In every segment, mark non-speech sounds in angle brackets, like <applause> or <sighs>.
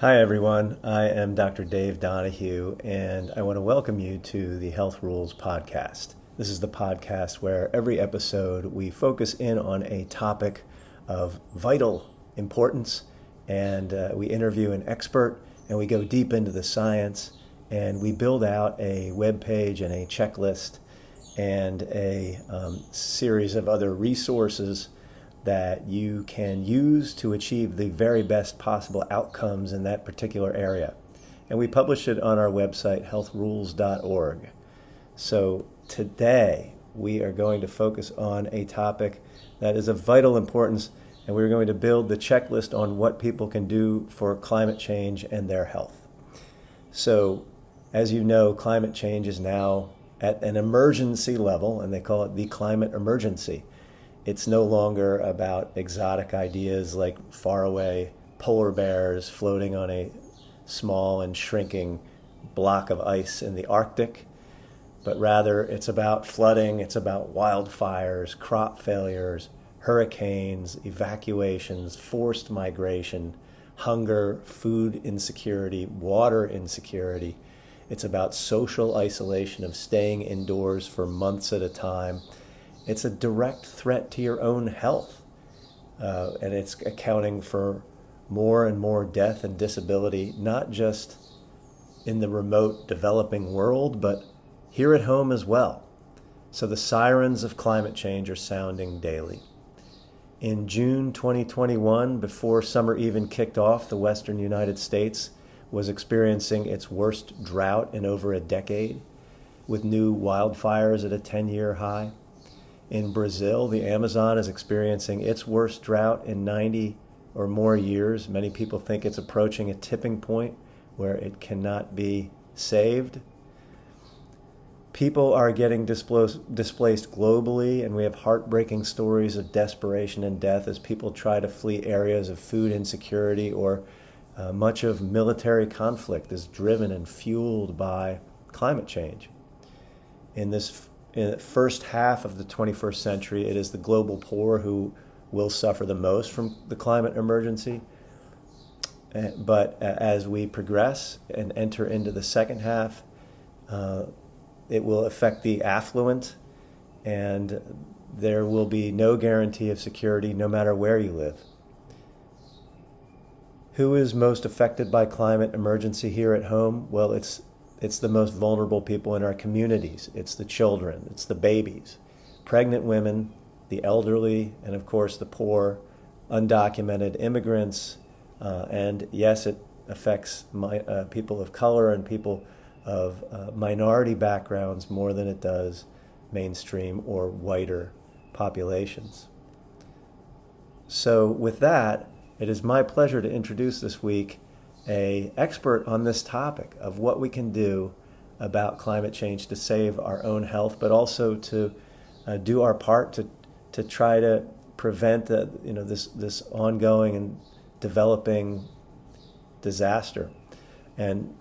Hi, everyone. I am Dr. Dave Donahue, and I want to welcome you to the Health Rules Podcast. This is the podcast where every episode we focus in on a topic of vital importance, and uh, we interview an expert, and we go deep into the science, and we build out a web page and a checklist and a um, series of other resources that you can use to achieve the very best possible outcomes in that particular area. And we publish it on our website, healthrules.org. So today we are going to focus on a topic that is of vital importance, and we're going to build the checklist on what people can do for climate change and their health. So, as you know, climate change is now at an emergency level, and they call it the climate emergency. It's no longer about exotic ideas like faraway polar bears floating on a small and shrinking block of ice in the Arctic, but rather it's about flooding, it's about wildfires, crop failures, hurricanes, evacuations, forced migration, hunger, food insecurity, water insecurity. It's about social isolation of staying indoors for months at a time it's a direct threat to your own health. Uh, and it's accounting for more and more death and disability, not just in the remote developing world, but here at home as well. So the sirens of climate change are sounding daily. In June 2021, before summer even kicked off, the western United States was experiencing its worst drought in over a decade, with new wildfires at a 10 year high. In Brazil, the Amazon is experiencing its worst drought in 90 or more years. Many people think it's approaching a tipping point where it cannot be saved. People are getting displaced, globally, and we have heartbreaking stories of desperation and death as people try to flee areas of food insecurity or uh, much of military conflict is driven and fueled by climate change. In this in the first half of the 21st century, it is the global poor who will suffer the most from the climate emergency. Eh, but as we progress and enter into the second half, uh, it will affect the affluent, and there will be no guarantee of security no matter where you live. Who is most affected by climate emergency here at home? Well, it's it's the most vulnerable people in our communities. It's the children, it's the babies, pregnant women, the elderly, and of course the poor, undocumented immigrants. Uh, and yes, it affects my, uh, people of color and people of uh, minority backgrounds more than it does mainstream or whiter populations. So, with that, it is my pleasure to introduce this week a expert on this topic of what we can do about climate change to save our own health, but also to uh, do our part to to try to prevent the, you know this this ongoing and developing disaster. And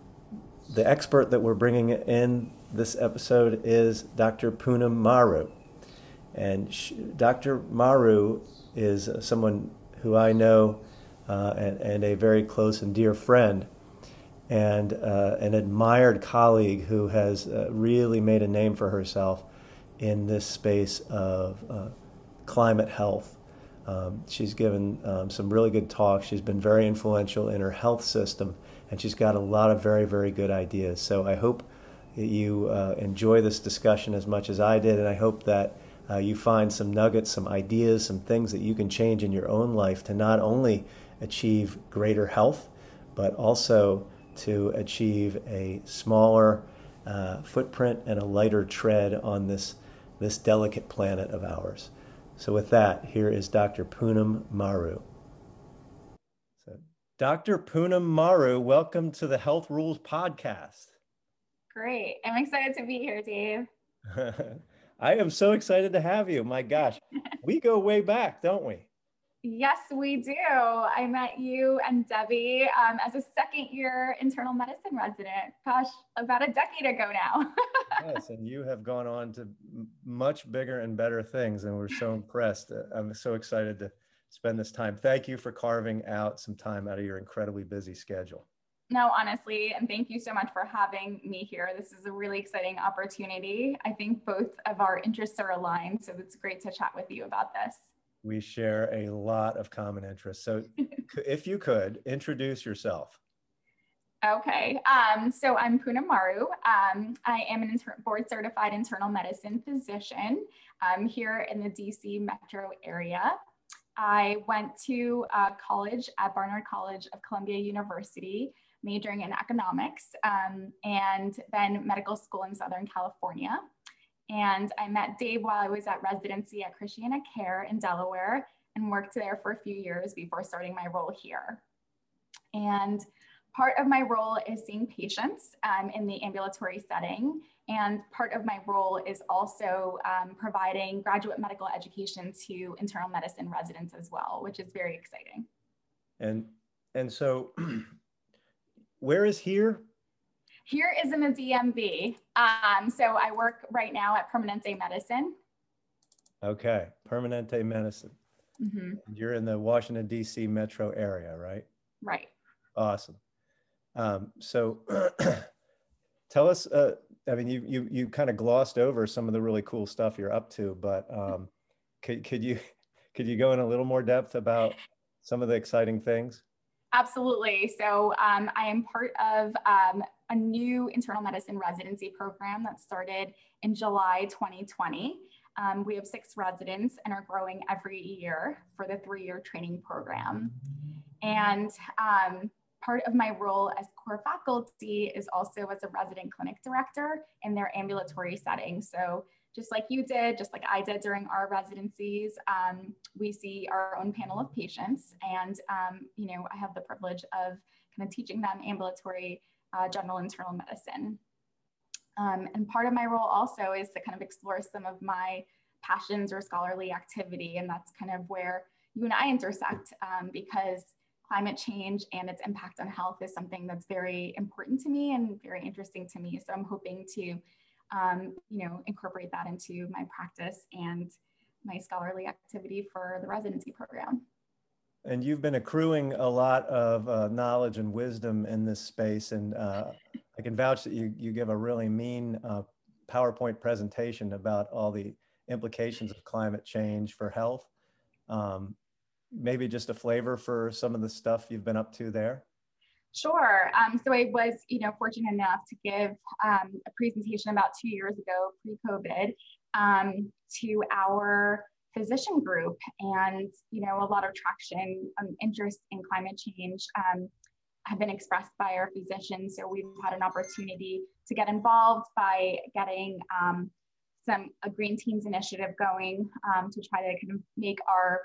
the expert that we're bringing in this episode is Dr. Poonam Maru. And she, Dr. Maru is someone who I know uh, and, and, a very close and dear friend, and uh, an admired colleague who has uh, really made a name for herself in this space of uh, climate health. Um, she's given um, some really good talks. She's been very influential in her health system, and she's got a lot of very, very good ideas. So I hope that you uh, enjoy this discussion as much as I did, and I hope that uh, you find some nuggets, some ideas, some things that you can change in your own life to not only achieve greater health, but also to achieve a smaller uh, footprint and a lighter tread on this, this delicate planet of ours. So, with that, here is Dr. Poonam Maru. So, Dr. Poonam Maru, welcome to the Health Rules Podcast. Great. I'm excited to be here, Dave. <laughs> I am so excited to have you. My gosh, <laughs> we go way back, don't we? Yes, we do. I met you and Debbie um, as a second year internal medicine resident. Gosh, about a decade ago now. <laughs> yes, and you have gone on to much bigger and better things, and we're so impressed. Uh, I'm so excited to spend this time. Thank you for carving out some time out of your incredibly busy schedule. No, honestly, and thank you so much for having me here. This is a really exciting opportunity. I think both of our interests are aligned, so it's great to chat with you about this. We share a lot of common interests. So, <laughs> if you could introduce yourself. Okay, um, so I'm Poonam Maru. Um, I am an board certified internal medicine physician um, here in the DC metro area. I went to uh, college at Barnard College of Columbia University, majoring in economics, um, and then medical school in Southern California. And I met Dave while I was at residency at Christiana Care in Delaware and worked there for a few years before starting my role here. And part of my role is seeing patients um, in the ambulatory setting. And part of my role is also um, providing graduate medical education to internal medicine residents as well, which is very exciting. And, and so <clears throat> where is here? Here is in the DMV. Um, so I work right now at Permanente Medicine. Okay, Permanente Medicine. Mm-hmm. You're in the Washington, D.C. metro area, right? Right. Awesome. Um, so <clears throat> tell us, uh, I mean, you, you, you kind of glossed over some of the really cool stuff you're up to, but um, could, could, you, <laughs> could you go in a little more depth about some of the exciting things? Absolutely. So um, I am part of um, a new internal medicine residency program that started in July 2020. Um, we have six residents and are growing every year for the three-year training program. And um, part of my role as core faculty is also as a resident clinic director in their ambulatory setting. So just like you did, just like I did during our residencies, um, we see our own panel of patients. And, um, you know, I have the privilege of kind of teaching them ambulatory uh, general internal medicine. Um, and part of my role also is to kind of explore some of my passions or scholarly activity. And that's kind of where you and I intersect um, because climate change and its impact on health is something that's very important to me and very interesting to me. So I'm hoping to um, you know, incorporate that into my practice and my scholarly activity for the residency program. And you've been accruing a lot of uh, knowledge and wisdom in this space. And uh, I can vouch that you, you give a really mean uh, PowerPoint presentation about all the implications of climate change for health. Um, maybe just a flavor for some of the stuff you've been up to there. Sure. Um, so I was, you know, fortunate enough to give um, a presentation about two years ago, pre-COVID, um, to our physician group, and you know, a lot of traction, um, interest in climate change um, have been expressed by our physicians. So we've had an opportunity to get involved by getting um, some a Green Teams initiative going to try to kind of make our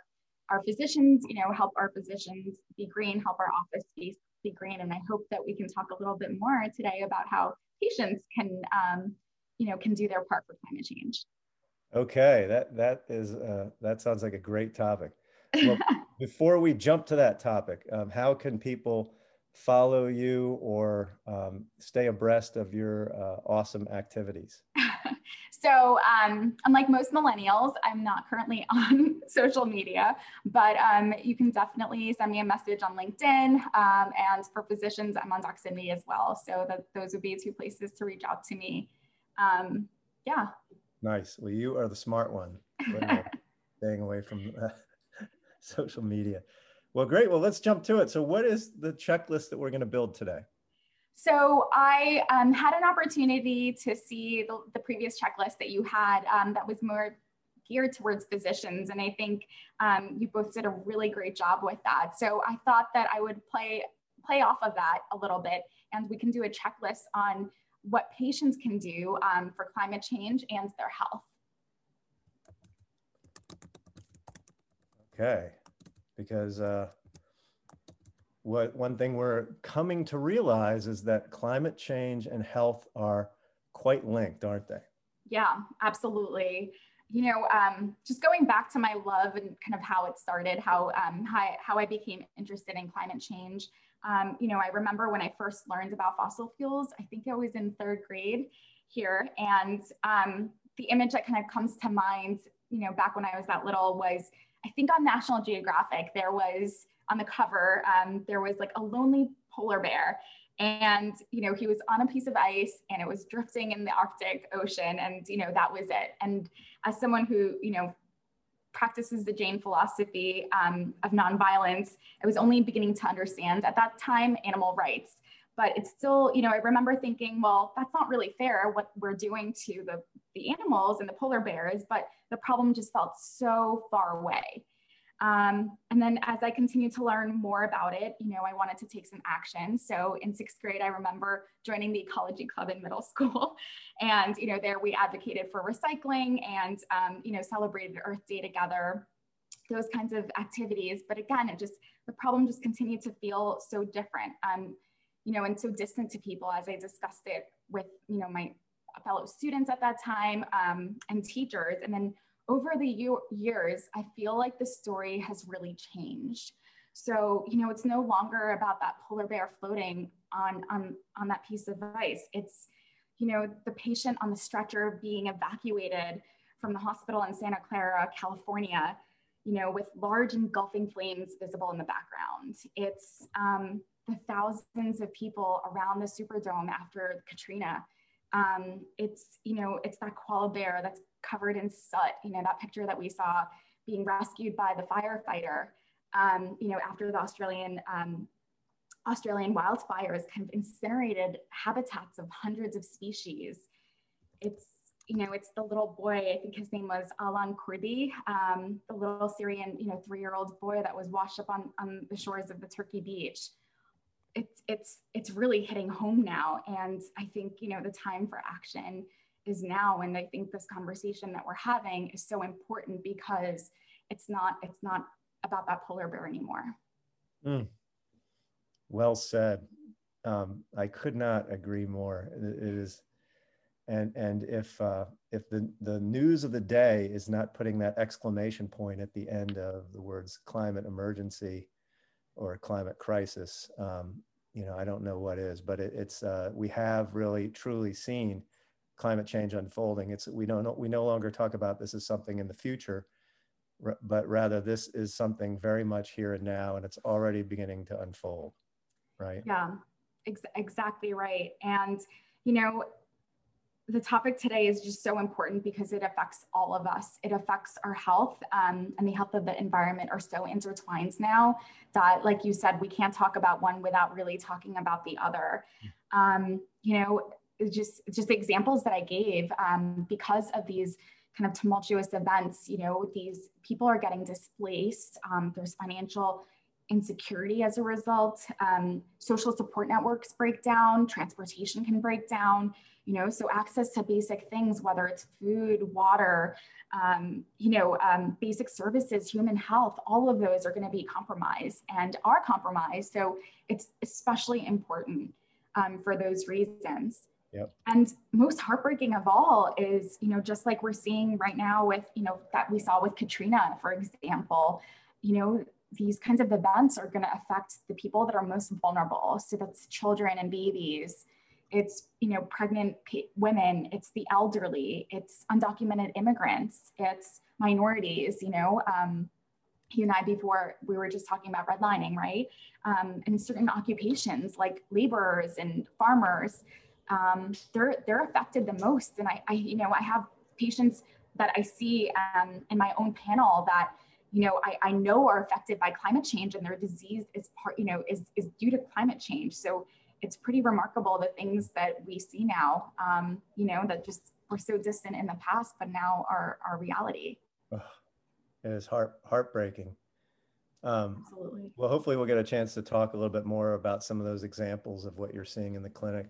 our physicians, you know, help our physicians be green, help our office space be green. And I hope that we can talk a little bit more today about how patients can, um, you know, can do their part for climate change. Okay, that that is uh, that sounds like a great topic. Well, <laughs> before we jump to that topic, um, how can people follow you or um, stay abreast of your uh, awesome activities? <laughs> So, um, unlike most millennials, I'm not currently <laughs> on social media, but um, you can definitely send me a message on LinkedIn. Um, and for physicians, I'm on Doximity as well. So, that those would be two places to reach out to me. Um, yeah. Nice. Well, you are the smart one, <laughs> staying away from uh, <laughs> social media. Well, great. Well, let's jump to it. So, what is the checklist that we're going to build today? So I um, had an opportunity to see the, the previous checklist that you had um, that was more geared towards physicians. And I think um, you both did a really great job with that. So I thought that I would play, play off of that a little bit and we can do a checklist on what patients can do um, for climate change and their health. Okay, because uh, what one thing we're coming to realize is that climate change and health are quite linked, aren't they? Yeah, absolutely. You know, um, just going back to my love and kind of how it started, how um, how, how I became interested in climate change. Um, you know, I remember when I first learned about fossil fuels. I think I was in third grade here, and um, the image that kind of comes to mind, you know, back when I was that little was I think on National Geographic, there was on the cover, um, there was like a lonely polar bear. And, you know, he was on a piece of ice and it was drifting in the Arctic Ocean. And, you know, that was it. And as someone who, you know, practices the Jain philosophy um, of nonviolence, I was only beginning to understand at that time animal rights but it's still, you know, I remember thinking, well, that's not really fair what we're doing to the, the animals and the polar bears, but the problem just felt so far away. Um, and then as I continued to learn more about it, you know, I wanted to take some action. So in sixth grade, I remember joining the ecology club in middle <laughs> school. And, you know, there we advocated for recycling and, um, you know, celebrated Earth Day together, those kinds of activities. But again, it just, the problem just continued to feel so different. Um, you know, and so distant to people as I discussed it with, you know, my fellow students at that time um, and teachers. And then over the years, I feel like the story has really changed. So, you know, it's no longer about that polar bear floating on, on, on that piece of ice. It's, you know, the patient on the stretcher being evacuated from the hospital in Santa Clara, California, you know, with large engulfing flames visible in the background. It's, um, the thousands of people around the Superdome after Katrina. Um, it's, you know, it's that koala bear that's covered in soot, you know, that picture that we saw being rescued by the firefighter, um, you know, after the Australian, um, Australian wildfires kind of incinerated habitats of hundreds of species. It's, you know, it's the little boy, I think his name was Alan Kurdi, um, the little Syrian, you know, three-year-old boy that was washed up on, on the shores of the Turkey beach it's it's it's really hitting home now and i think you know the time for action is now and i think this conversation that we're having is so important because it's not it's not about that polar bear anymore mm. well said um, i could not agree more it is and and if uh, if the the news of the day is not putting that exclamation point at the end of the words climate emergency or climate crisis. Um, you know, I don't know what is, but it, it's uh, we have really truly seen climate change unfolding. It's we don't we no longer talk about this as something in the future, but rather this is something very much here and now, and it's already beginning to unfold, right? Yeah, ex- exactly right. And you know, the topic today is just so important because it affects all of us. It affects our health um, and the health of the environment are so intertwined now that, like you said, we can't talk about one without really talking about the other. Um, you know, just just examples that I gave um, because of these kind of tumultuous events. You know, these people are getting displaced. Um, there's financial insecurity as a result. Um, social support networks break down. Transportation can break down you know so access to basic things whether it's food water um, you know um, basic services human health all of those are going to be compromised and are compromised so it's especially important um, for those reasons Yep. And most heartbreaking of all is, you know, just like we're seeing right now with, you know, that we saw with Katrina, for example, you know, these kinds of events are going to affect the people that are most vulnerable. So that's children and babies, it's you know pregnant women. It's the elderly. It's undocumented immigrants. It's minorities you know um, you and i before we were just talking about redlining right? Um, and certain occupations like laborers and farmers um, they're they're affected the most and I, I you know i have patients that i see um, in my own panel that you know I, I know are affected by climate change and their disease is part you know is, is due to climate change so it's pretty remarkable the things that we see now, um, you know, that just were so distant in the past, but now are our reality. Oh, it is heart heartbreaking. Um, Absolutely. Well, hopefully we'll get a chance to talk a little bit more about some of those examples of what you're seeing in the clinic.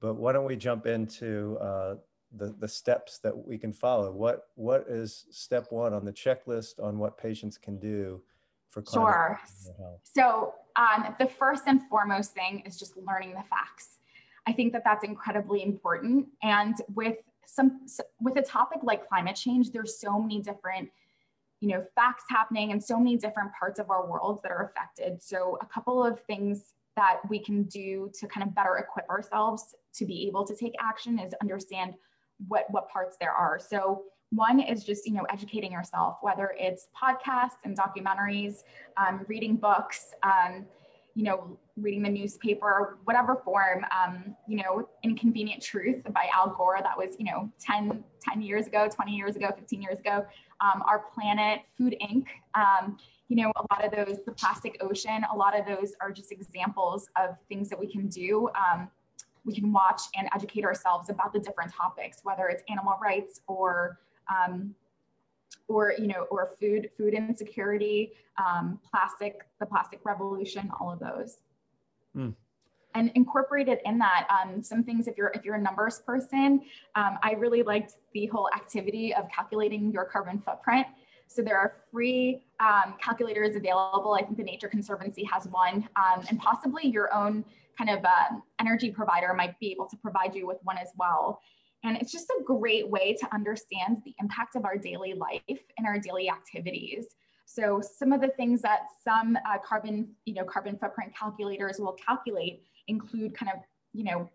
But why don't we jump into uh, the, the steps that we can follow? What, what is step one on the checklist on what patients can do for climate change? Sure. So um, the first and foremost thing is just learning the facts. I think that that's incredibly important. And with some with a topic like climate change, there's so many different you know facts happening and so many different parts of our world that are affected. So a couple of things that we can do to kind of better equip ourselves to be able to take action is understand what what parts there are. So one is just you know educating yourself, whether it's podcasts and documentaries, um, reading books, um, you know, reading the newspaper, whatever form. Um, you know, Inconvenient Truth by Al Gore, that was you know 10, 10 years ago, 20 years ago, 15 years ago. Um, Our Planet, Food Inc. Um, you know, a lot of those, the plastic ocean, a lot of those are just examples of things that we can do. Um, we can watch and educate ourselves about the different topics, whether it's animal rights or um, or you know or food food insecurity um, plastic the plastic revolution all of those mm. And incorporated in that um, some things if you're if you're a numbers person um, i really liked the whole activity of calculating your carbon footprint so there are free um, calculators available i think the nature conservancy has one um, and possibly your own kind of uh, energy provider might be able to provide you with one as well. And it's just a great way to understand the impact of our daily life and our daily activities. So some of the things that some uh, carbon, you know, carbon footprint calculators will calculate include kind of, you know,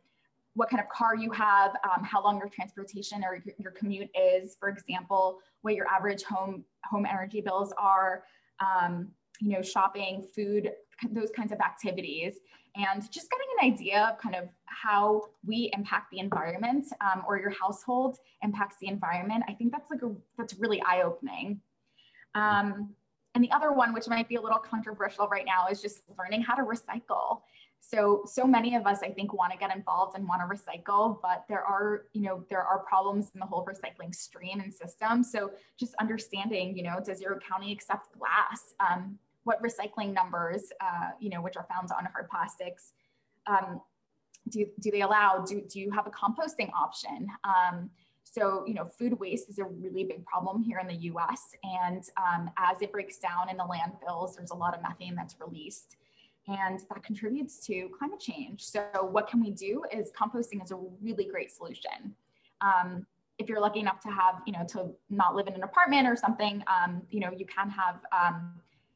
what kind of car you have, um, how long your transportation or your, your, commute is, for example, what your average home home energy bills are, um, you know, shopping, food, those kinds of activities. And just getting an idea of kind of how we impact the environment um, or your household impacts the environment i think that's like a that's really eye-opening. Um, and the other one which might be a little controversial right now is just learning how to recycle so so many of us i think want to get involved and want to recycle but there are you know there are problems in the whole recycling stream and system so just understanding you know does your county accept glass um, what recycling numbers, uh, you know, which are found on hard plastics, um, do, do they allow? Do, do you have a composting option? Um, so, you know, food waste is a really big problem here in the US. And um, as it breaks down in the landfills, there's a lot of methane that's released. And that contributes to climate change. So, what can we do is composting is a really great solution. Um, if you're lucky enough to have, you know, to not live in an apartment or something, um, you know, you can have um,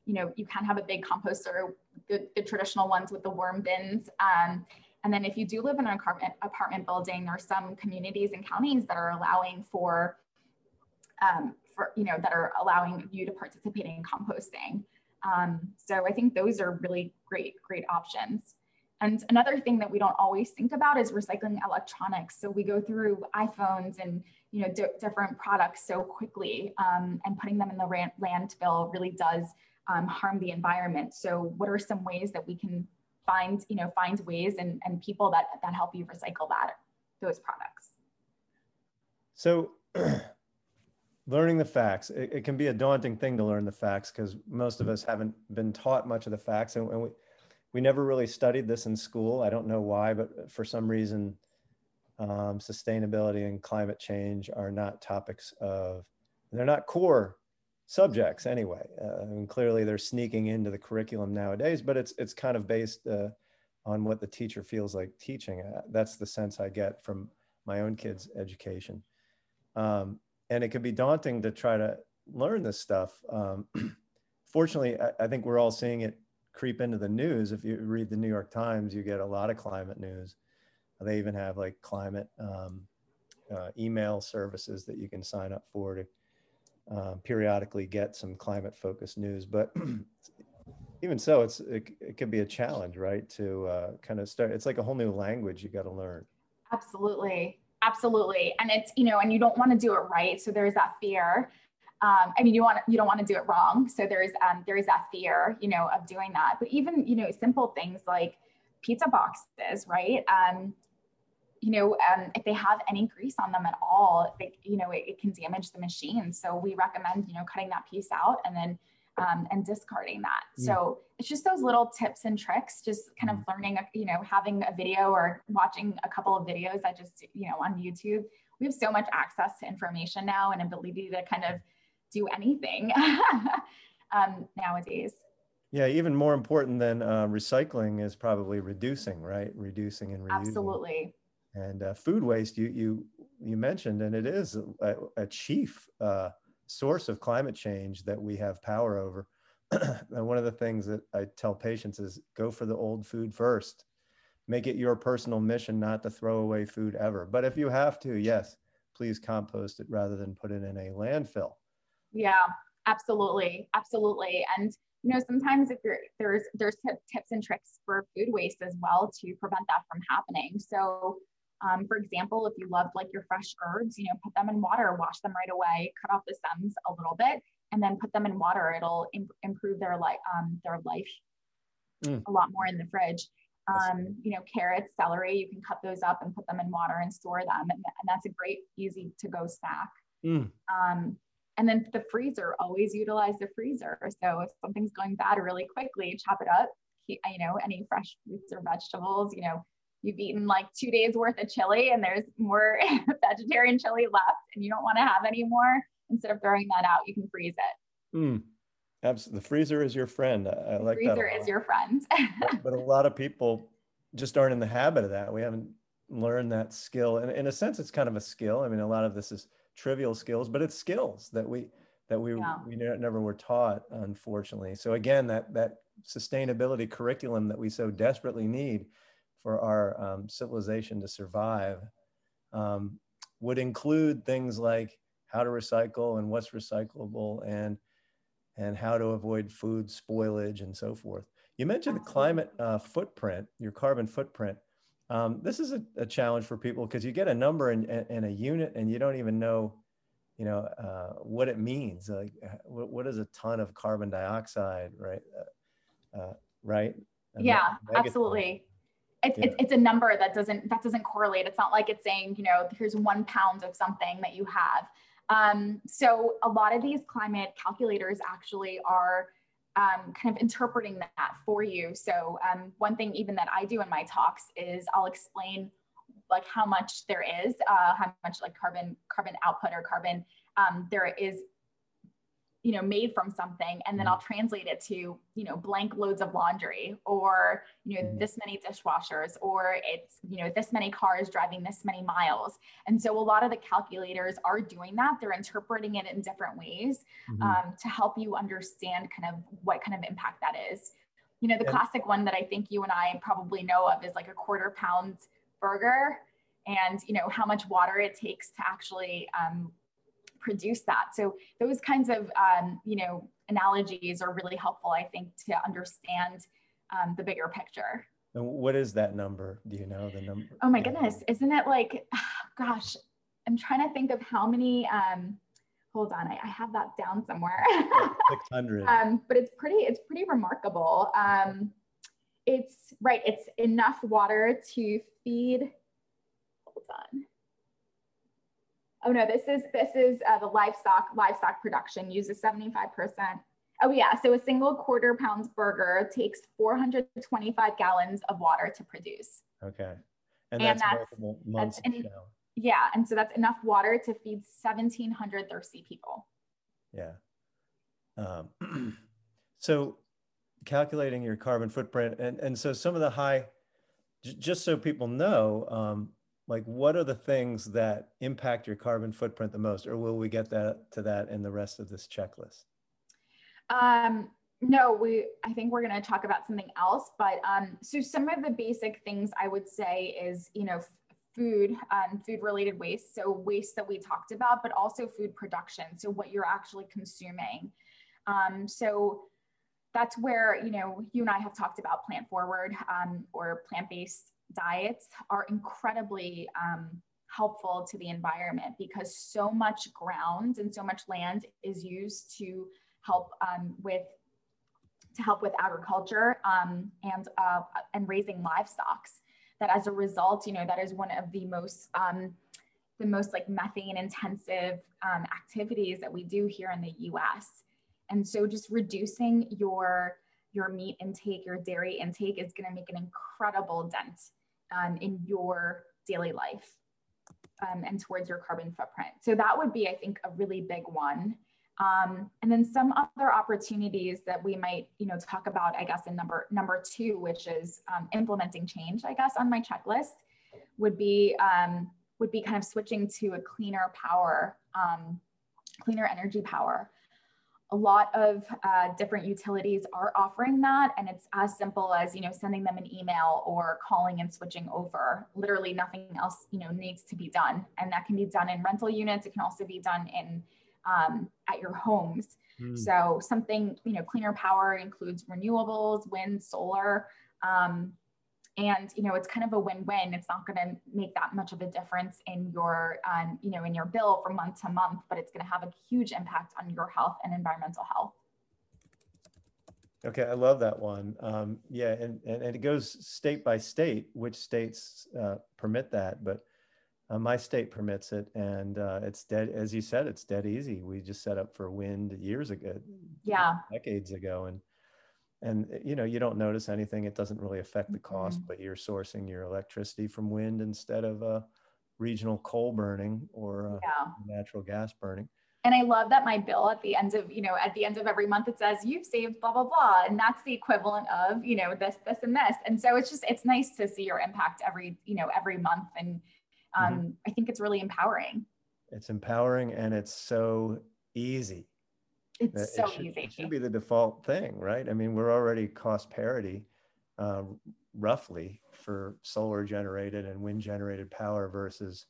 you know, you can have a big composter, the, the traditional ones with the worm bins. Um, and then if you do live in an apartment, apartment building, there are some communities and counties that are allowing for, um, for, you know, that are allowing you to participate in composting. Um, so I think those are really great, great options. And another thing that we don't always think about is recycling electronics. So we go through iPhones and you know different products so quickly, um, and putting them in the landfill really does um, harm the environment. So what are some ways that we can find, you know, find ways and, and people that, that help you recycle that, those products? So <clears throat> learning the facts, it, it, can be a daunting thing to learn the facts because most of us haven't been taught much of the facts and, and we, we never really studied this in school. I don't know why, but for some reason, um, sustainability and climate change are not topics of, they're not core subjects anyway. Uh, and clearly they're sneaking into the curriculum nowadays, but it's it's kind of based uh, on what the teacher feels like teaching. Uh, that's the sense I get from my own kids' education. Um, and it can be daunting to try to learn this stuff. Um, <clears throat> fortunately, I, I, think we're all seeing it creep into the news. If you read the New York Times, you get a lot of climate news. They even have like climate um, uh, email services that you can sign up for to uh, periodically get some climate focused news. But <clears throat> even so, it's it, it can be a challenge, right? To uh, kind of start. It's like a whole new language you got to learn. Absolutely, absolutely, and it's you know, and you don't want to do it right, so there's that fear. Um, I mean, you want you don't want to do it wrong, so there's um, there is that fear, you know, of doing that. But even you know, simple things like pizza boxes, right? Um, you know, um, if they have any grease on them at all, they, you know, it, it, can damage the machine. So we recommend, you know, cutting that piece out and then um, and discarding that. Mm. So it's just those little tips and tricks, just kind of mm. learning, you know, having a video or watching a couple of videos that just, you know, on YouTube. We have so much access to information now and ability to kind of do anything <laughs> um, nowadays. Yeah, even more important than uh, recycling is probably reducing, right? Reducing and reusing. Absolutely and uh, food waste you you you mentioned and it is a, a chief uh, source of climate change that we have power over <clears throat> and one of the things that i tell patients is go for the old food first make it your personal mission not to throw away food ever but if you have to yes please compost it rather than put it in a landfill. Yeah, absolutely, absolutely. And you know, sometimes if you're there's there's tips and tricks for food waste as well to prevent that from happening. So, um, for example, if you love like your fresh herbs, you know, put them in water, wash them right away, cut off the stems a little bit, and then put them in water. It'll Im- improve their life um, their life mm. a lot more in the fridge. Um, you know, carrots, celery, you can cut those up and put them in water and store them. And, and that's a great, easy to go snack. Mm. Um, and then the freezer, always utilize the freezer. So if something's going bad really quickly, chop it up. You know, any fresh fruits or vegetables, you know, you've eaten like two days worth of chili and there's more <laughs> vegetarian chili left and you don't want to have any more. Instead of throwing that out, you can freeze it. Mm. Absolutely. The freezer is your friend. I, I like freezer that. Freezer is your friend. <laughs> but, but, a lot of people just aren't in the habit of that. We haven't learned that skill. And in a sense, it's kind of a skill. I mean, a lot of this is trivial skills, but it's skills that we that we yeah. we never were taught, unfortunately. So again, that that sustainability curriculum that we so desperately need for our um, civilization to survive um, would include things like how to recycle and what's recyclable and and how to avoid food spoilage and so forth. You mentioned the climate uh, footprint, your carbon footprint. Um, this is a, a, challenge for people because you get a number and, in, a unit and you don't even know, you know, uh, what it means. Like, uh, what, what is a ton of carbon dioxide, right? Uh, uh right? A yeah, absolutely. It's, yeah. it's, a number that doesn't that doesn't correlate. It's not like it's saying, you know, here's one pound of something that you have. Um, so a lot of these climate calculators actually are um, kind of interpreting that for you. So um, one thing even that I do in my talks is I'll explain like how much there is, uh, how much like carbon carbon output or carbon um, there is you know made from something and then mm-hmm. i'll translate it to you know blank loads of laundry or you know mm-hmm. this many dishwashers or it's you know this many cars driving this many miles and so a lot of the calculators are doing that they're interpreting it in different ways mm-hmm. um, to help you understand kind of what kind of impact that is you know the classic one that i think you and i probably know of is like a quarter pound burger and you know how much water it takes to actually um, produce that. So those kinds of um, you know analogies are really helpful, I think, to understand um, the bigger picture. And what is that number? Do you know the number? Oh my goodness, isn't it like, <sighs> gosh, I'm trying to think of how many. Um, hold on, I, I have that down somewhere. <laughs> 600. um, but it's pretty, it's pretty remarkable. Um, it's right. It's enough water to feed. Hold on oh no, this is this is uh, the livestock livestock production uses 75%. Oh yeah, so a single quarter pound burger takes 425 gallons of water to produce. Okay, and that's, and that's multiple months. That's yeah, and so that's enough water to feed 1,700 thirsty people. Yeah. Um, <clears throat> so calculating your carbon footprint, and and so some of the high, just so people know, um, like what are the things that impact your carbon footprint the most or will we get that to that in the rest of this checklist? Um, no we i think we're going to talk about something else but um, so some of the basic things i would say is you know food um, food related waste so waste that we talked about but also food production so what you're actually consuming. Um, so that's where you know you and i have talked about plant forward um, or plant-based diets are incredibly um, helpful to the environment because so much ground and so much land is used to help um, with to help with agriculture um, and uh, and raising livestock. That as a result, you know, that is one of the most um, the most like methane intensive um, activities that we do here in the U.S. And so, just reducing your your meat intake, your dairy intake is going to make an incredible dent um, in your daily life um, and towards your carbon footprint. So that would be, I think, a really big one. Um, and then some other opportunities that we might, you know, talk about, I guess, in number number two, which is um, implementing change, I guess, on my checklist, would be um, would be kind of switching to a cleaner power, um, cleaner energy power. A lot of uh, different utilities are offering that and it's as simple as you know sending them an email or calling and switching over. Literally nothing else you know needs to be done and that can be done in rental units. It can also be done in um, at your homes. Mm. so something you know cleaner power includes renewables wind solar um, and you know it's kind of a win-win. It's not going to make that much of a difference in your um, you know in your bill from month to month but it's going to have a huge impact on your health and environmental health. Okay i love that one. Um, yeah and, and, and it goes state by state which states uh, permit that but uh, my state permits it and uh, it's dead as you said it's dead easy. We just set up for wind years ago yeah. decades ago and and eh, you know you don't notice anything it doesn't really affect the cost mm-hmm. but you're sourcing your electricity from wind instead of a regional coal burning or yeah. natural gas burning and i love that my bill at the end of you know at the end of every month it says you've saved blah blah blah and that's the equivalent of you know this this and this and so it's just it's nice to see your impact every you know every month and um, mm-hmm. i think it's really empowering it's empowering and it's so easy it's so it should, easy. It should be the default thing, right? I mean, we're already cost parity, uh, roughly, for solar generated and wind generated power versus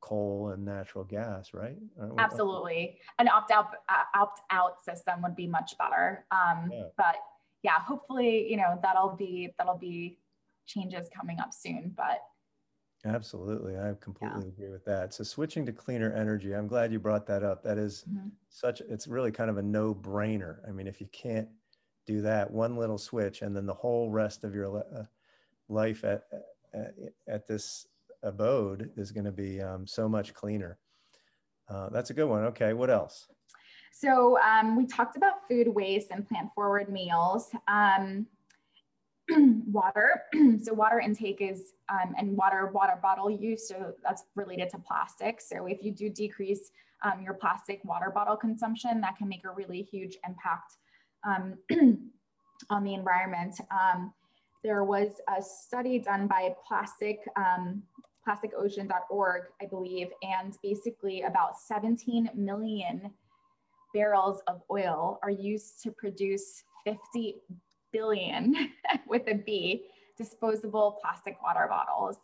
coal and natural gas, right? Absolutely. An opt out uh, opt out system would be much better. Um, yeah. But yeah, hopefully, you know, that'll be that'll be changes coming up soon. But Absolutely. I completely yeah. agree with that. So switching to cleaner energy, I'm glad you brought that up. That is mm-hmm. such it's really kind of a no-brainer. I mean, if you can't do that one little switch and then the whole rest of your uh, life at, at, at this abode is going to be um, so much cleaner. Uh, that's a good one. Okay, what else? So um, we talked about food waste and plant forward meals. Um, <clears throat> water. <clears throat> so water intake is um, and water water bottle use. So that's related to plastic. So if you do decrease um, your plastic water bottle consumption, that can make a really huge impact um, <clears throat> on the environment. Um, there was a study done by plastic um, plasticocean.org, I believe, and basically about 17 million barrels of oil are used to produce 50 billion <laughs> with a B disposable plastic water bottles.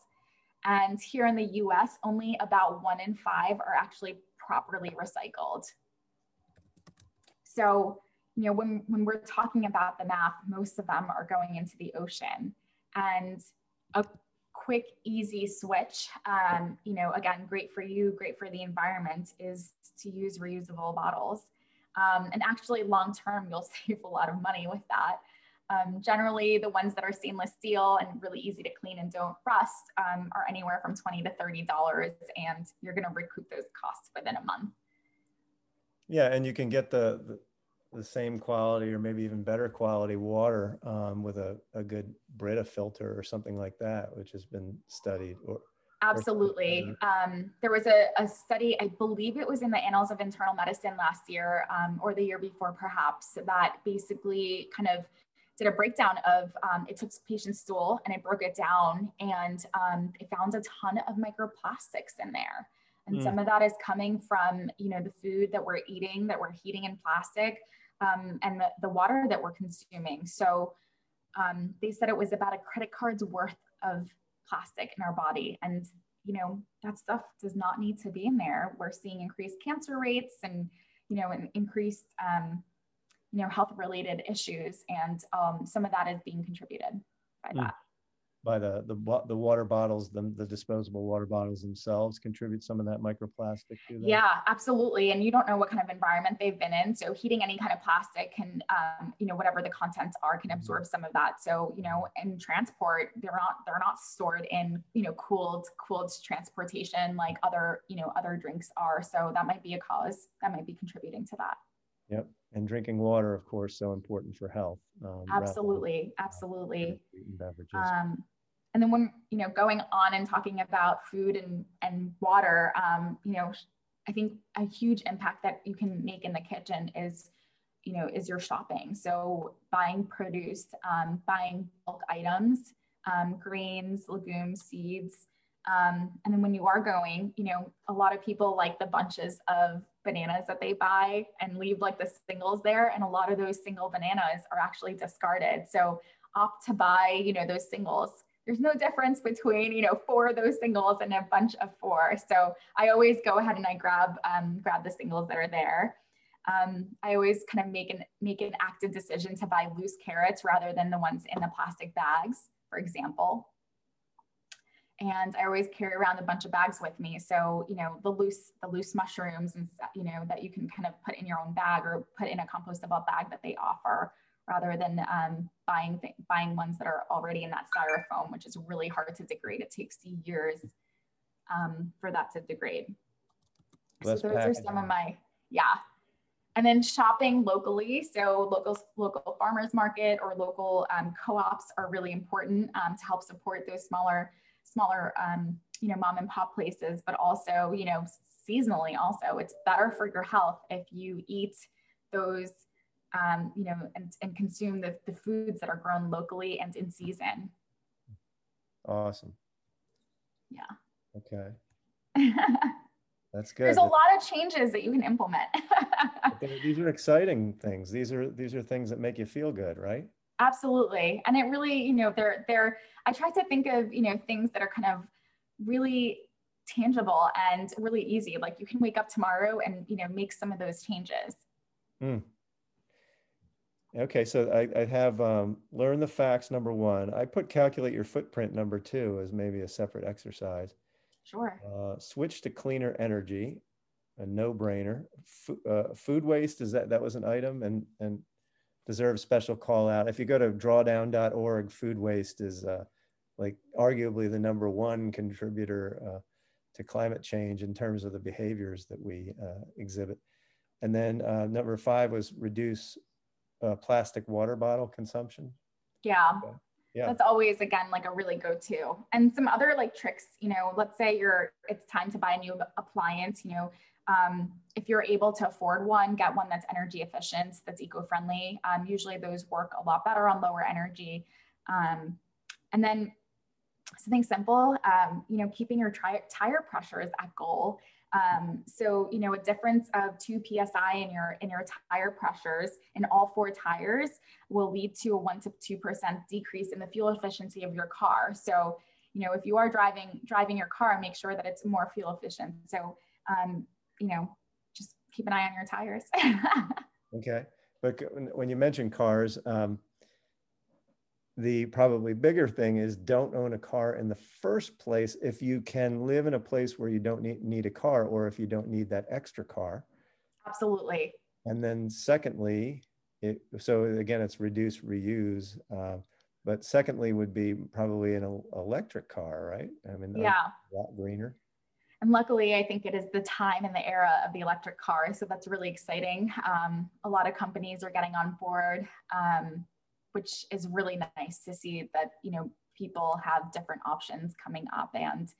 And here in the US, only about one in five are actually properly recycled. So, you know, when, when we're talking about the math, most of them are going into the ocean. And a quick, easy switch, um, you know, again, great for you, great for the environment, is to use reusable bottles. Um, and actually, long term, you'll <laughs> save a lot of money with that. Um, generally, the ones that are stainless steel and really easy to clean and don't rust um, are anywhere from 20 to $30, and you're going to recoup those costs within a month. Yeah, and you can get the, the, the same quality or maybe even better quality water um, with a, a good Brita filter or something like that, which has been studied. Or, Absolutely. Um, there was a, a, study, I believe it was in the Annals of Internal Medicine last year um, or the year before, perhaps, that basically kind of did a breakdown of um, it took patient's stool and it broke it down and um, it found a ton of microplastics in there. And mm. some of that is coming from you know the food that we're eating that we're heating in plastic um, and the, the water that we're consuming. So um, they said it was about a credit card's worth of plastic in our body. And you know that stuff does not need to be in there. We're seeing increased cancer rates and you know an increased um, you know, health related issues. And um, some of that is being contributed by mm. that. By the, the, the water bottles, the, the disposable water bottles themselves contribute some of that microplastic to that? Yeah, absolutely. And you don't know what kind of environment they've been in. So heating any kind of plastic can, um, you know, whatever the contents are can absorb mm-hmm. some of that. So, you know, in transport, they're not, they're not stored in, you know, cooled, cooled transportation like other, you know, other drinks are. So that might be a cause that might be contributing to that. Yep. And drinking water, of course, so important for health. Um, absolutely. Absolutely. Beverages. Um, and then when, you know, going on and talking about food and, and water, um, you know, I think a huge impact that you can make in the kitchen is, you know, is your shopping. So buying produce, um, buying bulk items, um, grains, legumes, seeds. Um, and then when you are going, you know, a lot of people like the bunches of bananas that they buy and leave like the singles there. And a lot of those single bananas are actually discarded. So opt to buy, you know, those singles. There's no difference between, you know, four of those singles and a bunch of four. So I always go ahead and I grab um, grab the singles that are there. Um, I always kind of make an make an active decision to buy loose carrots rather than the ones in the plastic bags, for example and I always carry around a bunch of bags with me. So, you know, the loose, the loose mushrooms and you know, that you can kind of put in your own bag or put in a compostable bag that they offer rather than um, buying, th- buying ones that are already in that styrofoam, which is really hard to degrade. It takes years um, for that to degrade. Less so those packaging. are some of my, yeah. And then shopping locally. So local, local farmers market or local um, co-ops are really important um, to help support those smaller smaller, um, you know, mom and pop places, but also, you know, seasonally also, it's better for your health if you eat those, um, you know, and, and consume the, the foods that are grown locally and in season. Awesome. Yeah. Okay. <laughs> That's good. There's a lot of changes that you can implement. <laughs> these are exciting things. These are these are things that make you feel good, right? Absolutely. And it really, you know, they're they're I try to think of, you know, things that are kind of really tangible and really easy. Like you can wake up tomorrow and, you know, make some of those changes. Mm. Okay, so I, I have um, learn the facts number one. I put calculate your footprint number two as maybe a separate exercise. Sure. Uh, switch to cleaner energy, a no-brainer. F- uh, food waste is that that was an item, and and deserves special call out. If you go to drawdown.org, food waste is uh, like arguably the number one contributor uh, to climate change in terms of the behaviors that we uh, exhibit. And then uh, number five was reduce uh, plastic water bottle consumption. Yeah. yeah. That's always again like a really go-to. And some other like tricks, you know, let's say you're it's time to buy a new appliance, you know, um, if you're able to afford one, get one that's energy efficient, that's eco-friendly. Um, usually those work a lot better on lower energy. Um, and then something simple, um, you know, keeping your tire pressures at goal. Um, so, you know, a difference of two psi in your in your tire pressures in all four tires will lead to a one to two percent decrease in the fuel efficiency of your car. So, you know, if you are driving driving your car, make sure that it's more fuel efficient. So, um, you know, just keep an eye on your tires. <laughs> okay. But when you mention cars, um, the probably bigger thing is don't own a car in the first place if you can live in a place where you don't need, need a car or if you don't need that extra car. Absolutely. And then secondly, it, so again, it's reduce, reuse. Uh, but secondly would be probably an electric car, right? I mean, yeah, a lot greener. And luckily, I think it is the time and the era of the electric car. So that's really exciting. Um, a lot of companies are getting on board, um, which is really nice to see that, you know, people have different options coming up and,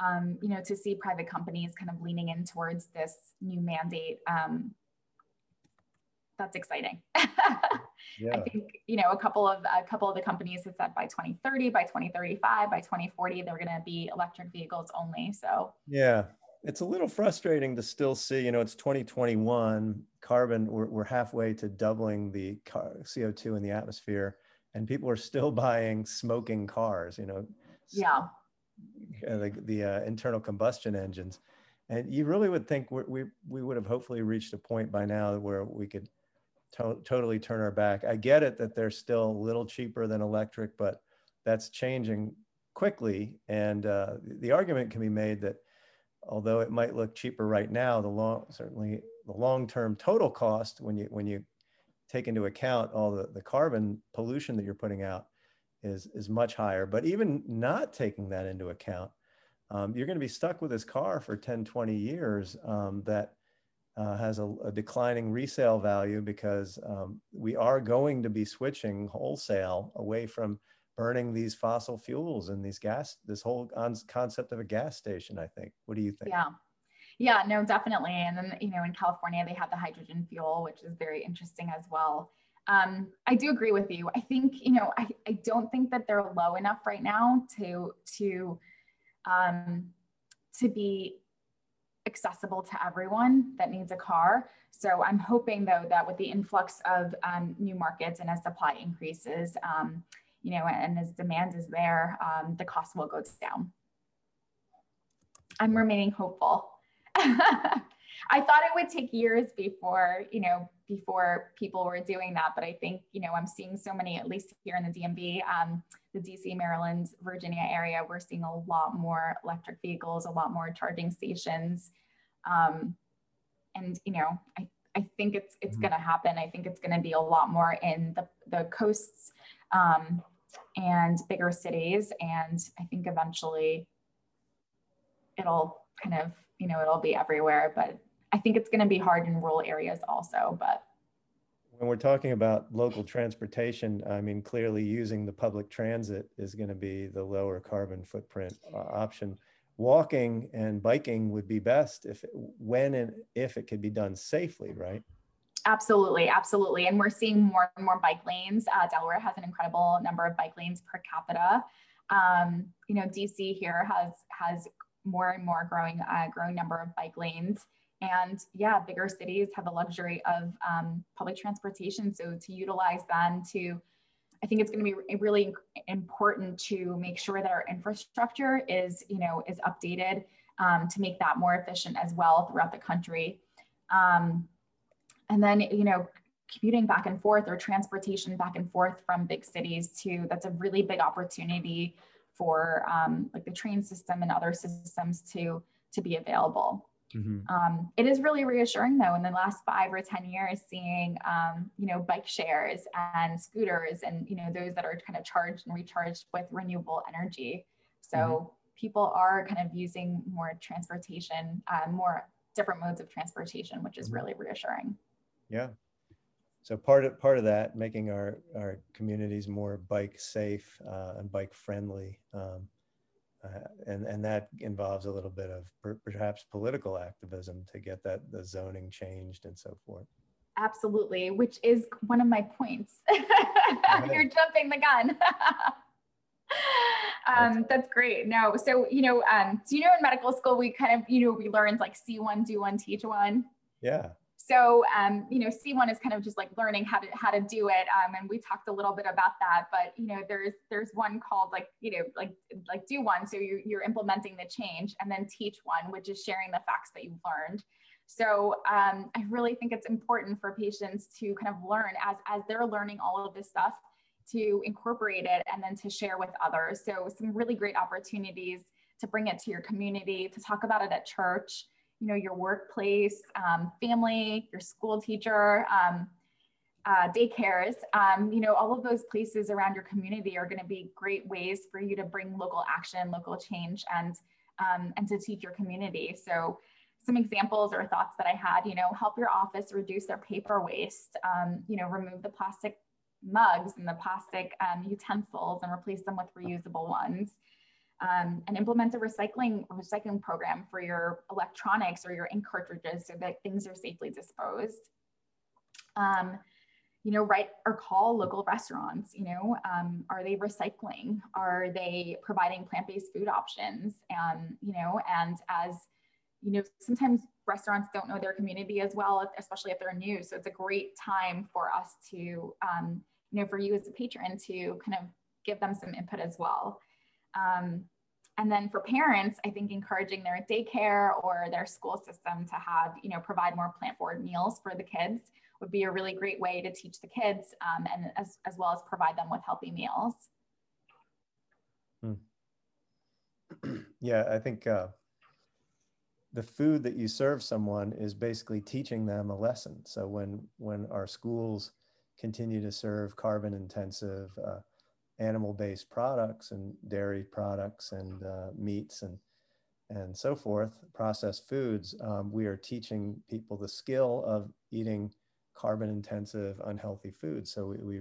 um, you know, to see private companies kind of leaning in towards this new mandate um, that's exciting. <laughs> yeah. I think you know a couple of a couple of the companies have said by 2030, by 2035, by 2040 they're going to be electric vehicles only. So yeah, it's a little frustrating to still see. You know, it's 2021. Carbon, we're, we're halfway to doubling the CO2 in the atmosphere, and people are still <laughs> buying smoking cars. You know. Yeah. The, the uh, internal combustion engines and you really would think we, we would have hopefully reached a point by now where we could to- totally turn our back. I get it that they're still a little cheaper than electric, but that's changing quickly. And uh, the argument can be made that although it might look cheaper right now, the long certainly the long-term total cost when you when you take into account all the, the carbon pollution that you're putting out is is much higher. But even not taking that into account, um, you're going to be stuck with this car for 10, 20 years um, that uh, has a, a, declining resale value because um, we are going to be switching wholesale away from burning these fossil fuels and these gas this whole concept of a gas station i think. What do you think? Yeah. Yeah no definitely. And then you know in california they have the hydrogen fuel which is very interesting as well. Um, i do agree with you. I think you know I, I don't think that they're low enough right now to to um, to be accessible to everyone that needs a car. So I'm hoping though that with the influx of um, new markets and as supply increases, um, you know, and as demand is there, um, the cost will go down. I'm remaining hopeful. <laughs> I thought it would take years before, you know, before people were doing that. But I think, you know, I'm seeing so many, at least here in the DMV, um, the DC, Maryland, Virginia area, we're seeing a lot more electric vehicles, a lot more charging stations. Um, and, you know, I, I think it's, it's mm-hmm. going to happen. I think it's going to be a lot more in the, the coasts um, and bigger cities. And I think eventually it'll kind of, you know, it'll be everywhere, but I think it's going to be hard in rural areas also, but. When we're talking about local transportation, I mean, clearly using the public transit is going to be the lower carbon footprint uh, option. Walking and biking would be best if, when and if it could be done safely, right? Absolutely, absolutely. And we're seeing more and more bike lanes. Uh, Delaware has an incredible number of bike lanes per capita. Um, you know, DC here has has more and more growing uh, growing number of bike lanes. And yeah, bigger cities have the luxury of um, public transportation. So to utilize them to, I think it's going to be really important to make sure that our infrastructure is, you know, is updated um, to make that more efficient as well throughout the country. Um, and then, you know, commuting back and forth or transportation back and forth from big cities to, that's a really big opportunity for um, like the train system and other systems to, to be available. Mm-hmm. Um, it is really reassuring though in the last five or 10 years seeing, um, you know, bike shares and scooters and, you know, those that are kind of charged and recharged with renewable energy. So mm-hmm. people are kind of using more transportation, uh, more different modes of transportation, which is mm-hmm. really reassuring. Yeah. So part of part of that, making our our communities more bike safe uh, and bike friendly, um, uh, and and that involves a little bit of per, perhaps political activism to get that the zoning changed and so forth. Absolutely, which is one of my points. <laughs> You're jumping the gun. <laughs> um, that's great. No, so you know, um, do you know in medical school we kind of you know we learned like see one, do one, teach one. Yeah. So, um, you know, C1 is kind of just like learning how to how to do it, um, and we talked a little bit about that. But you know, there's there's one called like you know like like do one, so you're you're implementing the change, and then teach one, which is sharing the facts that you've learned. So um, I really think it's important for patients to kind of learn as as they're learning all of this stuff to incorporate it and then to share with others. So some really great opportunities to bring it to your community, to talk about it at church you know, your workplace, um, family, your school teacher, um, uh, daycares, um, you know, all of those places around your community are going to be great ways for you to bring local action, local change, and um, and to teach your community. So, some examples or thoughts that I had, you know, help your office reduce their paper waste. Um, you know, remove the plastic mugs and the plastic um, utensils and replace them with reusable ones um, and implement a recycling recycling program for your electronics or your ink cartridges so that things are safely disposed. Um, you know, write or call local restaurants. You know, um, are they recycling? Are they providing plant-based food options? And you know, and as you know, sometimes restaurants don't know their community as well, especially if they're new. So it's a great time for us to, um, you know, for you as a patron to kind of give them some input as well. Um, and then for parents, I think encouraging their daycare or their school system to have, you know, provide more plant forward meals for the kids would be a really great way to teach the kids um, and as, as well as provide them with healthy meals. Hmm. <clears throat> yeah, I think uh, the food that you serve someone is basically teaching them a lesson. So when when our schools continue to serve carbon intensive uh, animal-based products and dairy products and uh, meats and and so forth, processed foods, um, we are teaching people the skill of eating carbon-intensive, unhealthy foods. So we we,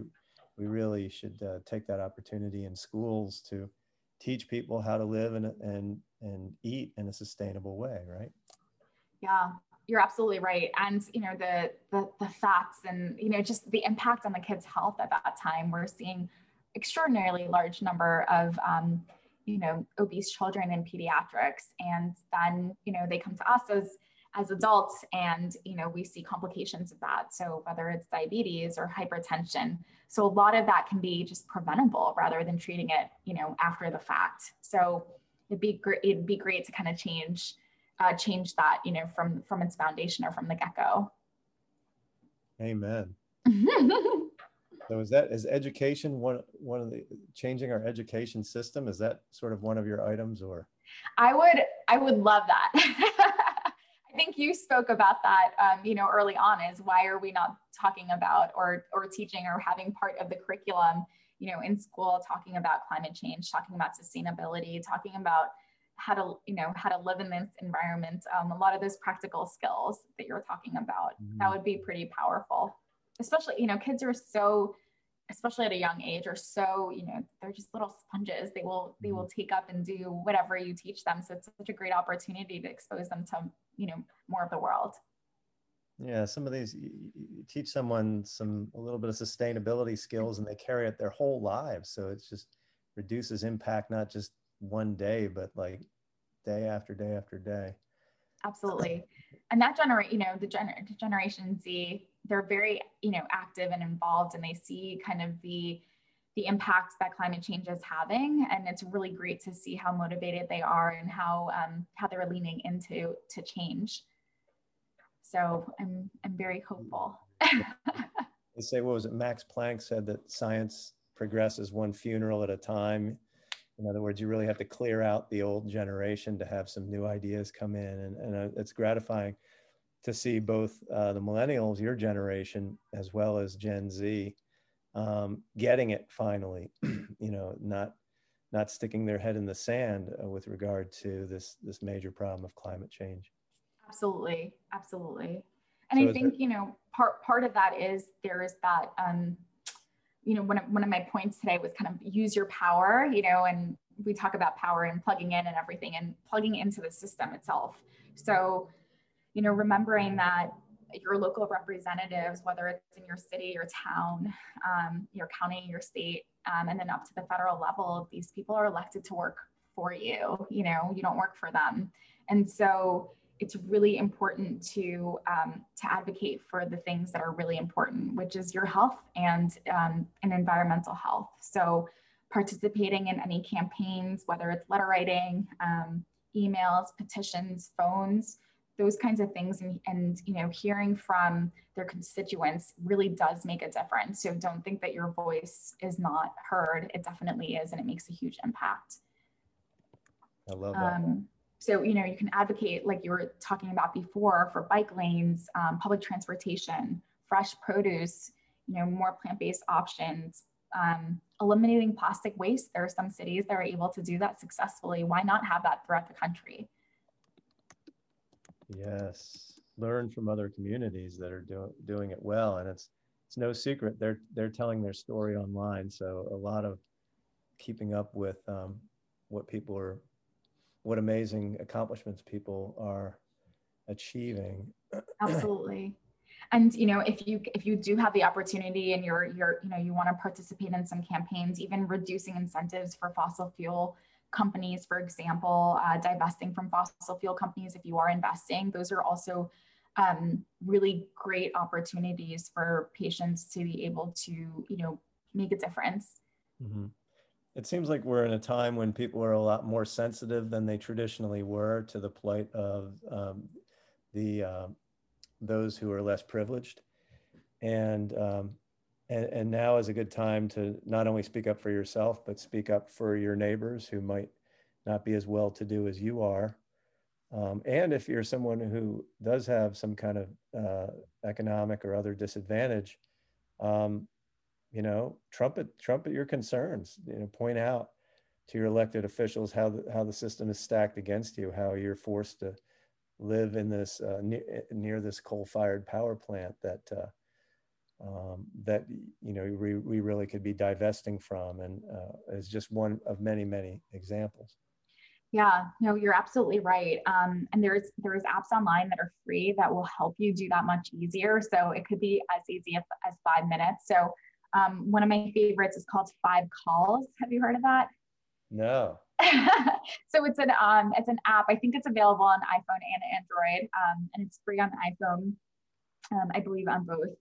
we really should uh, take that opportunity in schools to teach people how to live and and and eat in a sustainable way, right? Yeah, you're absolutely right and you know the, the the fats and you know just the impact on the kids health at that time we're seeing extraordinarily large number of um, you know, obese children in pediatrics. And then, you know, they come to us as as adults and you know we see complications of that. So whether it's diabetes or hypertension. So a lot of that can be just preventable rather than treating it you know after the fact. So it'd be great it'd be great to kind of change uh, change that you know from from its foundation or from the get-go. Amen <laughs> so is that is education one one of the changing our education system is that sort of one of your items or i would i would love that <laughs> I think you spoke about that, um, you know, early on is why are we not talking about or, or teaching or having part of the curriculum, you know, in school, talking about climate change, talking about sustainability, talking about how to, you know, how to live in this environment. Um, a lot of those practical skills that you're talking about, mm-hmm. that would be pretty powerful, especially, you know, kids are so especially at a young age are so you know they're just little sponges. They will they will mm-hmm. take up and do whatever you teach them. So it's such a great opportunity to expose them to you know more of the world. Yeah some of these you teach someone some a little bit of sustainability skills and they carry it their whole lives. So it's just reduces impact not just one day but like day after day after day absolutely. And that generate you know the, gener- generation z they're very you know active and involved and they see kind of the the impacts that climate change is having. And it's really great to see how motivated they are and how um, how they're leaning into to change. So i'm i'm very hopeful. <laughs> They say what was it? Max planck said that science progresses one funeral at a time in other words you really have to clear out the old generation to have some new ideas come in and, and uh, it's gratifying to see both uh, the millennials, your generation, as well as Gen Z, um, getting it finally. <clears throat> you know, not not sticking their head in the sand uh, with regard to this this major problem of climate change. Absolutely, absolutely. And so I think there, you know part part of that is there is that um, you know one of, one of my points today was kind of use your power. You know, and we talk about power and plugging in and everything and plugging into the system itself. So you know, remembering that your local representatives, whether it's in your city, your town, um, your county, your state, um, and then up to the federal level, these people are elected to work for you. You know, you don't work for them, and so it's really important to um, to advocate for the things that are really important, which is your health and um, and environmental health. So participating in any campaigns, whether it's letter writing, um, emails, petitions, phones those kinds of things and, and you know hearing from their constituents really does make a difference. So don't think that your voice is not heard. It definitely is and it makes a huge impact. I love that. Um, so you know you can advocate like you were talking about before for bike lanes um, public transportation fresh produce you know more plant-based options um, eliminating plastic waste. There are some cities that are able to do that successfully. Why not have that throughout the country? Yes, learn from other communities that are doing doing it well, and it's it's no secret. They're they're telling their story online. So a lot of keeping up with um, what people are, what amazing accomplishments people are achieving. Absolutely. And you know, if you if you do have the opportunity and you're you're you know you want to participate in some campaigns, even reducing incentives for fossil fuel companies, for example, uh, divesting from fossil fuel companies if you are investing. Those are also um, really great opportunities for patients to be able to, you know, make a difference. Mm-hmm. It seems like we're in a time when people are a lot more sensitive than they traditionally were to the plight of um, the uh, those who are less privileged, and um, and, and now is a good time to not only speak up for yourself, but speak up for your neighbors who might not be as well to do as you are. Um, and if you're someone who does have some kind of uh, economic or other disadvantage, um, you know, trumpet trumpet your concerns. You know, point out to your elected officials how the, how the system is stacked against you, how you're forced to live in this uh, near, near this coal-fired power plant that uh, um, that you know we, we really could be divesting from and uh, is just one of many many examples. Yeah no you're absolutely right. Um, and there's there's apps online that are free that will help you do that much easier. So it could be as easy as, as five minutes. So um, one of my favorites is called five calls have you heard of that no <laughs> so it's an um, it's an app. I think it's available on iPhone and Android, um, and it's free on iPhone. Um, I believe on both.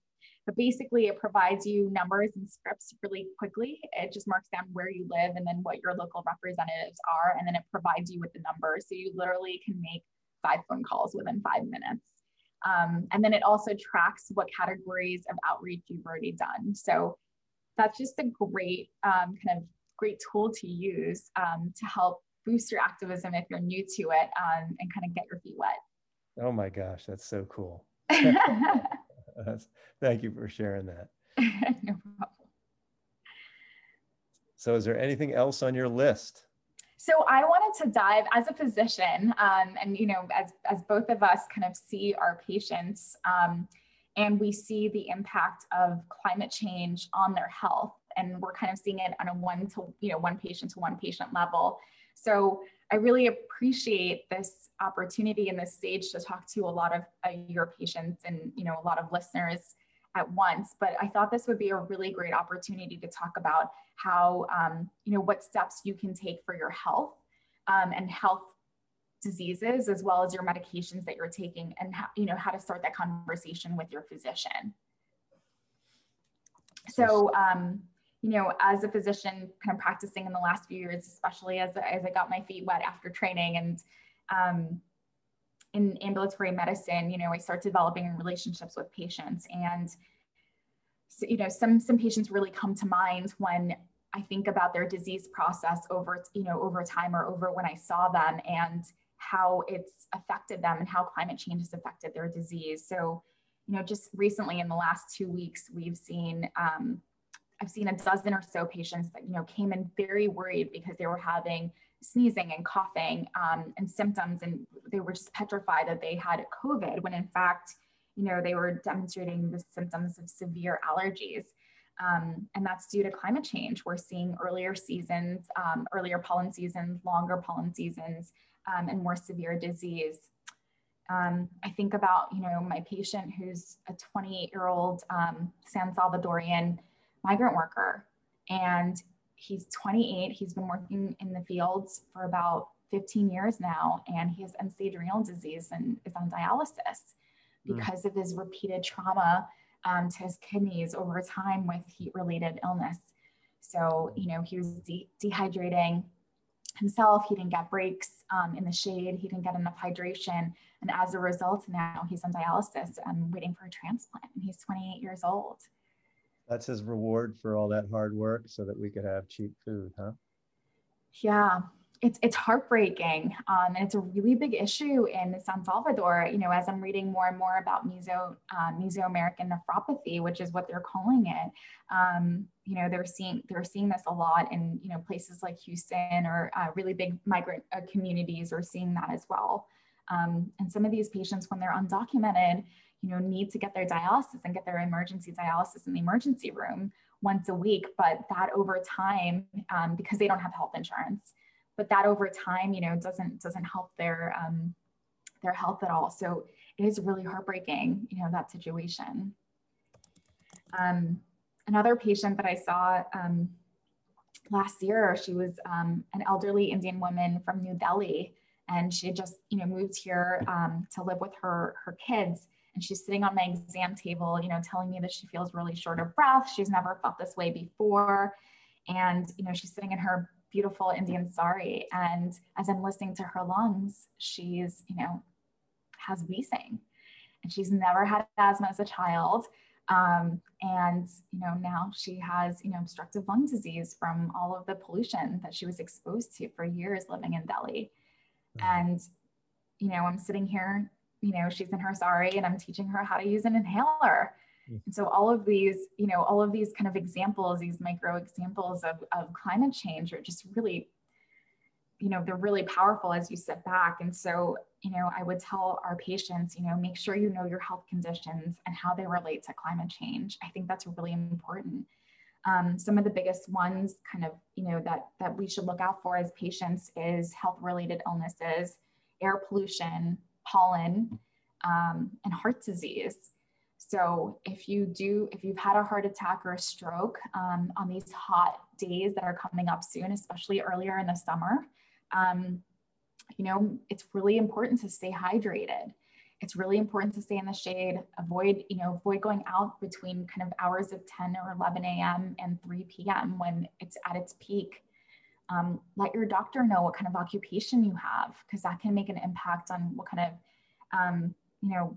But basically, it provides you numbers and scripts really quickly. It just marks down where you live and then what your local representatives are, and then it provides you with the numbers. So you literally can make five phone calls within five minutes. Um, and then it also tracks what categories of outreach you've already done. So that's just a great um, kind of great tool to use um, to help boost your activism if you're new to it um, and kind of get your feet wet. Oh my gosh, that's so cool. <laughs> <laughs> thank you for sharing that. <laughs> no problem. So, is there anything else on your list? So I wanted to dive as a physician, um, and you know, as as both of us kind of see our patients, um, and we see the impact of climate change on their health, and we're kind of seeing it on a one to you know one patient to one patient level. So I really appreciate this opportunity and this stage to talk to a lot of uh, your patients and you know a lot of listeners at once. But I thought this would be a really great opportunity to talk about how um, you know what steps you can take for your health um, and health diseases as well as your medications that you're taking and how, you know how to start that conversation with your physician so um, you know, as a physician kind of practicing in the last few years, especially as, as I got my feet wet after training and um, in ambulatory medicine, you know, I start developing relationships with patients and, so, you know, some, some patients really come to mind when I think about their disease process over, you know, over time or over when I saw them and how it's affected them and how climate change has affected their disease. So, you know, just recently in the last two weeks, we've seen um, I've seen a dozen or so patients that you know came in very worried because they were having sneezing and coughing um, and symptoms, and they were just petrified that they had COVID. When in fact, you know, they were demonstrating the symptoms of severe allergies. Um, and that's due to climate change. We're seeing earlier seasons, um, earlier pollen seasons, longer pollen seasons, um, and more severe disease. Um, I think about, you know, my patient who's a 28 year old um, San Salvadorian migrant worker and he's 28 he's been working in the fields for about 15 years now and he has end-stage renal disease and is on dialysis hmm. because mm. of his repeated trauma um, to his kidneys over time with heat-related illness so you know he was de- dehydrating himself he didn't get breaks um, in the shade he didn't get enough hydration and as a result now he's on dialysis and waiting for a transplant and he's 28 years old that's his reward for all that hard work so that we could have cheap food, huh? Yeah, it's it's heartbreaking, um, and it's a really big issue in San Salvador. You know, as I'm reading more and more about meso uh, Mesoamerican nephropathy, which is what they're calling it. Um, you know, they're seeing they're seeing this a lot in you know places like Houston or uh, really big migrant uh, communities are seeing that as well. Um, and some of these patients, when they're undocumented, you know, need to get their dialysis and get their emergency dialysis in the emergency room once a week. But that over time, um, because they don't have health insurance, but that over time, you know, doesn't doesn't help their um, their health at all. So it is really heartbreaking, you know, that situation. Um, another patient that I saw um, last year, she was um, an elderly Indian woman from New Delhi, and she had just, you know, moved here um, to live with her her kids and she's sitting on my exam table, you know, telling me that she feels really short of breath. She's never felt this way before. And, you know, she's sitting in her beautiful Indian sari. And as I'm listening to her lungs, she's, you know, has wheezing. And she's never had asthma as a child. Um, and, you know, now she has, you know, obstructive lung disease from all of the pollution that she was exposed to for years living in Delhi. Mm-hmm. And, you know, I'm sitting here you know, she's in her sari and I'm teaching her how to use an inhaler. Mm. And so all of these, you know, all of these kind of examples, these micro examples of, of climate change are just really, you know, they're really powerful as you sit back. And so, you know, I would tell our patients, you know, make sure you know your health conditions and how they relate to climate change. I think that's really important. Um, some of the biggest ones kind of, you know, that, that we should look out for as patients is health related illnesses, air pollution, pollen, um, and heart disease. So if you do, if you've had a heart attack or a stroke um, on these hot days that are coming up soon, especially earlier in the summer, um, you know, it's really important to stay hydrated. It's really important to stay in the shade, avoid, you know, avoid going out between kind of hours of 10 or 11 a.m. and 3 p.m. when it's at its peak. Um, let your doctor know what kind of occupation you have, because that can make an impact on what kind of, um, you know,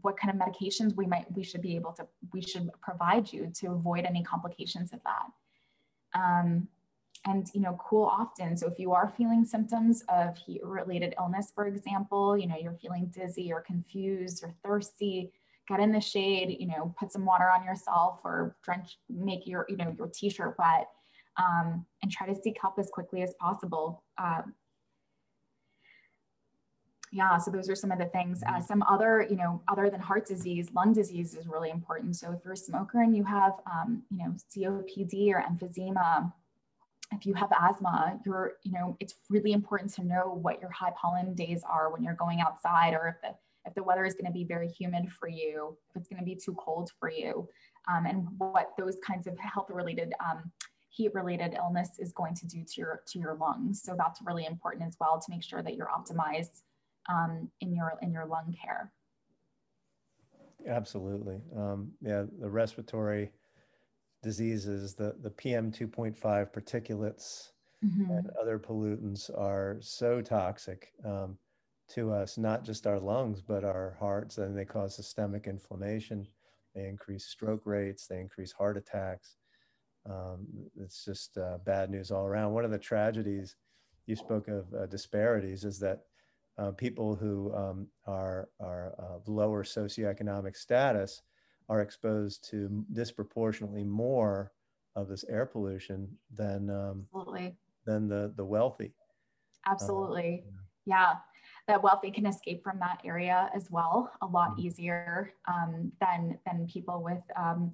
what kind of medications we might we should be able to we should provide you to avoid any complications of that. Um, and you know cool often so if you are feeling symptoms of heat related illness for example you know you're feeling dizzy or confused or thirsty get in the shade you know put some water on yourself or drench make your you know your t-shirt wet um, and try to seek help as quickly as possible. Um, yeah so those are some of the things. Uh, some other you know other than heart disease lung disease is really important. So if you're a smoker and you have um, you know copd or emphysema if you have asthma, you're, you know, it's really important to know what your high pollen days are when you're going outside or if the, if the weather is going to be very humid for you, if it's going to be too cold for you, um, and what those kinds of health related, um, heat related illness is going to do to your, to your lungs. So that's really important as well to make sure that you're optimized um, in your, in your lung care. Absolutely. Um, yeah, the respiratory diseases, the, the PM 2.5 particulates mm-hmm. and other pollutants are so toxic um, to us, not just our lungs, but our hearts, and they cause systemic inflammation. They increase stroke rates, they increase heart attacks. Um, it's just uh, bad news all around. One of the tragedies you spoke of uh, disparities is that uh, people who um, are, are of lower socioeconomic status are exposed to disproportionately more of this air pollution than um, Absolutely. than the the wealthy. Absolutely, yeah. yeah. That wealthy can escape from that area as well a lot mm-hmm. easier um, than than people with um,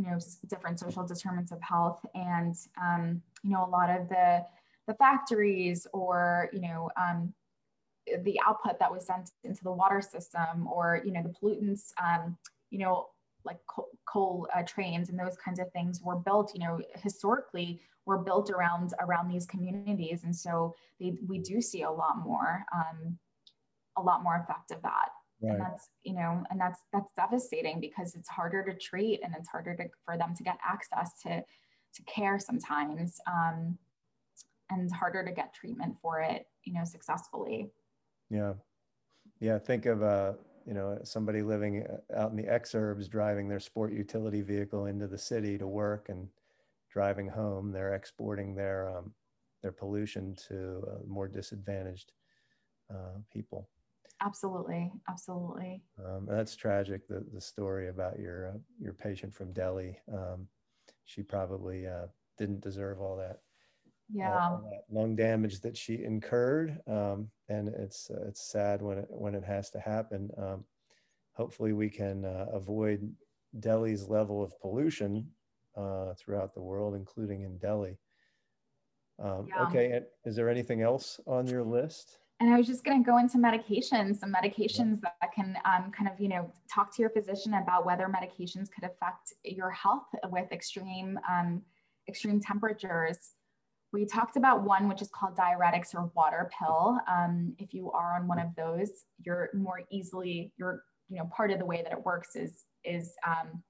you know different social determinants of health and um, you know a lot of the the factories or you know um, the output that was sent into the water system or you know the pollutants um, you know like coal, coal uh, trains and those kinds of things were built you know historically were built around around these communities. And so they, we do see a lot more um, a lot more effect of that right. and that's you know and that's that's devastating because it's harder to treat and it's harder to, for them to get access to to care sometimes um, and harder to get treatment for it you know successfully. Yeah. Yeah think of uh you know somebody living uh, out in the exurbs driving their sport utility vehicle into the city to work and driving home they're exporting their um, their pollution to uh, more disadvantaged uh, people absolutely absolutely. Um, that's tragic the, the story about your uh, your patient from delhi. Um, she probably uh, didn't deserve all that yeah. lung damage that she incurred. Um, and it's uh, it's sad when it when it has to happen. Um, hopefully we can uh, avoid delhi's level of pollution uh, throughout the world including in delhi. Um, yeah. okay is there anything else on your list and I was just going to go into medications, some medications that can um, kind of, you know, talk to your physician about whether medications could affect your health with extreme, um, extreme temperatures. We talked about one which is called diuretics or water pill. Um, if you are on one of those, you're more easily, you're, you know, part of the way that it works is, is um,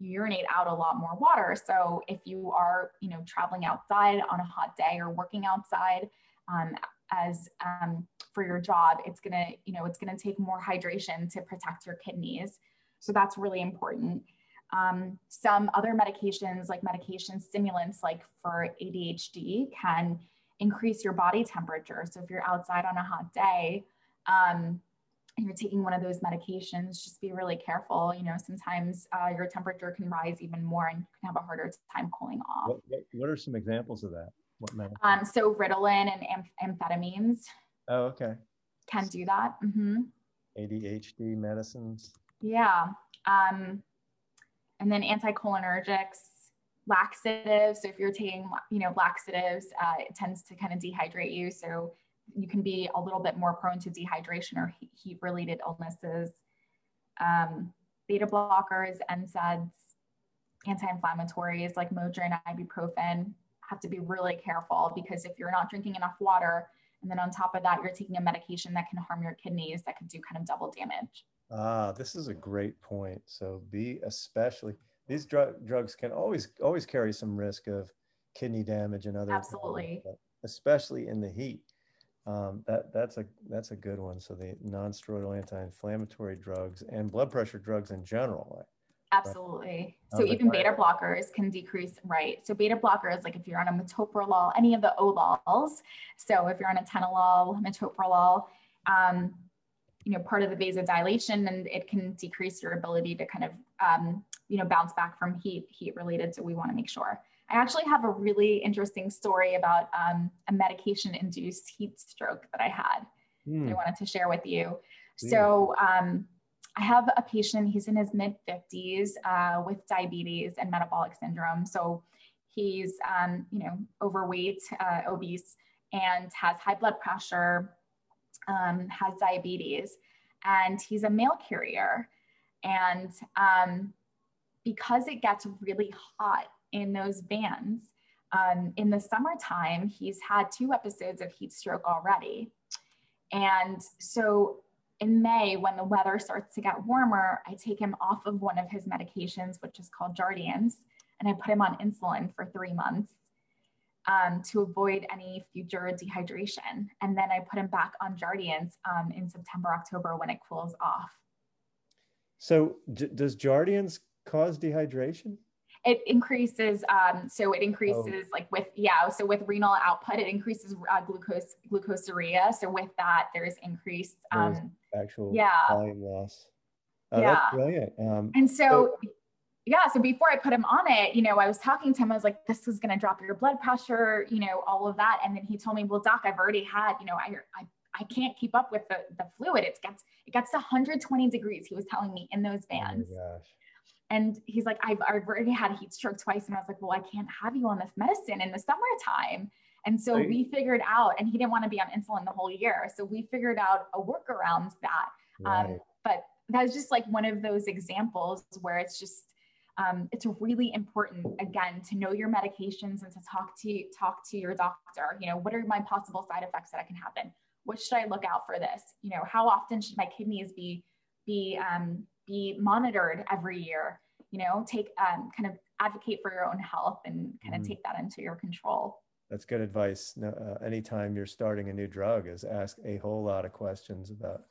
you urinate out a lot more water. So if you are, you know, traveling outside on a hot day or working outside um, as um, for your job, it's gonna, you know, it's gonna take more hydration to protect your kidneys. So that's really important. Um, some other medications, like medication stimulants, like for ADHD, can increase your body temperature. So if you're outside on a hot day, um, and you're taking one of those medications, just be really careful. You know, sometimes uh, your temperature can rise even more and you can have a harder time cooling off. What, what, what are some examples of that? What um, so Ritalin and amphetamines. Oh, okay. Can do that. Mm-hmm. ADHD medicines. Yeah. Um, and then anticholinergics, laxatives. So if you're taking, you know, laxatives, uh, it tends to kind of dehydrate you. So you can be a little bit more prone to dehydration or heat related illnesses. Um, beta blockers, NSAIDs, anti-inflammatories like Motrin, ibuprofen have to be really careful because if you're not drinking enough water, and then on top of that, you're taking a medication that can harm your kidneys, that could do kind of double damage. Ah, this is a great point. So be especially these drug drugs can always always carry some risk of kidney damage and other absolutely, especially in the heat. Um, that that's a that's a good one. So the non-steroidal anti-inflammatory drugs and blood pressure drugs in general. Absolutely. So even beta blockers can decrease, right? So beta blockers, like if you're on a metoprolol, any of the olols. So if you're on a atenolol, metoprolol, um, you know, part of the vasodilation, and it can decrease your ability to kind of, um, you know, bounce back from heat, heat related. So we want to make sure. I actually have a really interesting story about um, a medication induced heat stroke that I had mm. that I hmm. wanted to share with you. Yeah. So um, I have a patient, he's in his mid 50s uh, with diabetes and metabolic syndrome. So he's, um, you know, overweight, uh, obese, and has high blood pressure, um, has diabetes, and he's a mail carrier. And um, because it gets really hot in those vans, Um, in the summertime, he's had two episodes of heat stroke already. And so in May, when the weather starts to get warmer, I take him off of one of his medications, which is called Jardiance, and I put him on insulin for three months um, to avoid any future dehydration. And then I put him back on Jardiance um, in September, October when it cools off. So, does Jardiance cause dehydration? It increases um, so it increases oh. like with yeah so with renal output it increases uh, glucose glucosuria. So with that there's increased um, actual yeah. volume loss. Oh, yeah. that's brilliant. Um, and so, so yeah so before i put him on it you know i was talking to him i was like this is going to drop your blood pressure you know all of that. And then he told me well doc i've already had you know i i, I can't keep up with the, the fluid. It gets it gets to 120 degrees he was telling me in those bands. oh and he's like, I've, I've already had a heat stroke twice. And I was like, well, I can't have you on this medicine in the summertime. And so right. we figured out, and he didn't want to be on insulin the whole year. So we figured out a workaround that. Um, right. Um, but that's just like one of those examples where it's just, um, it's really important again to know your medications and to talk to talk to your doctor. You know, what are my possible side effects that can happen? What should I look out for this? You know, how often should my kidneys be be um, be monitored every year you know take um, kind of advocate for your own health and kind of mm. take that into your control. That's good advice. No, uh, anytime you're starting a new drug is ask a whole lot of questions about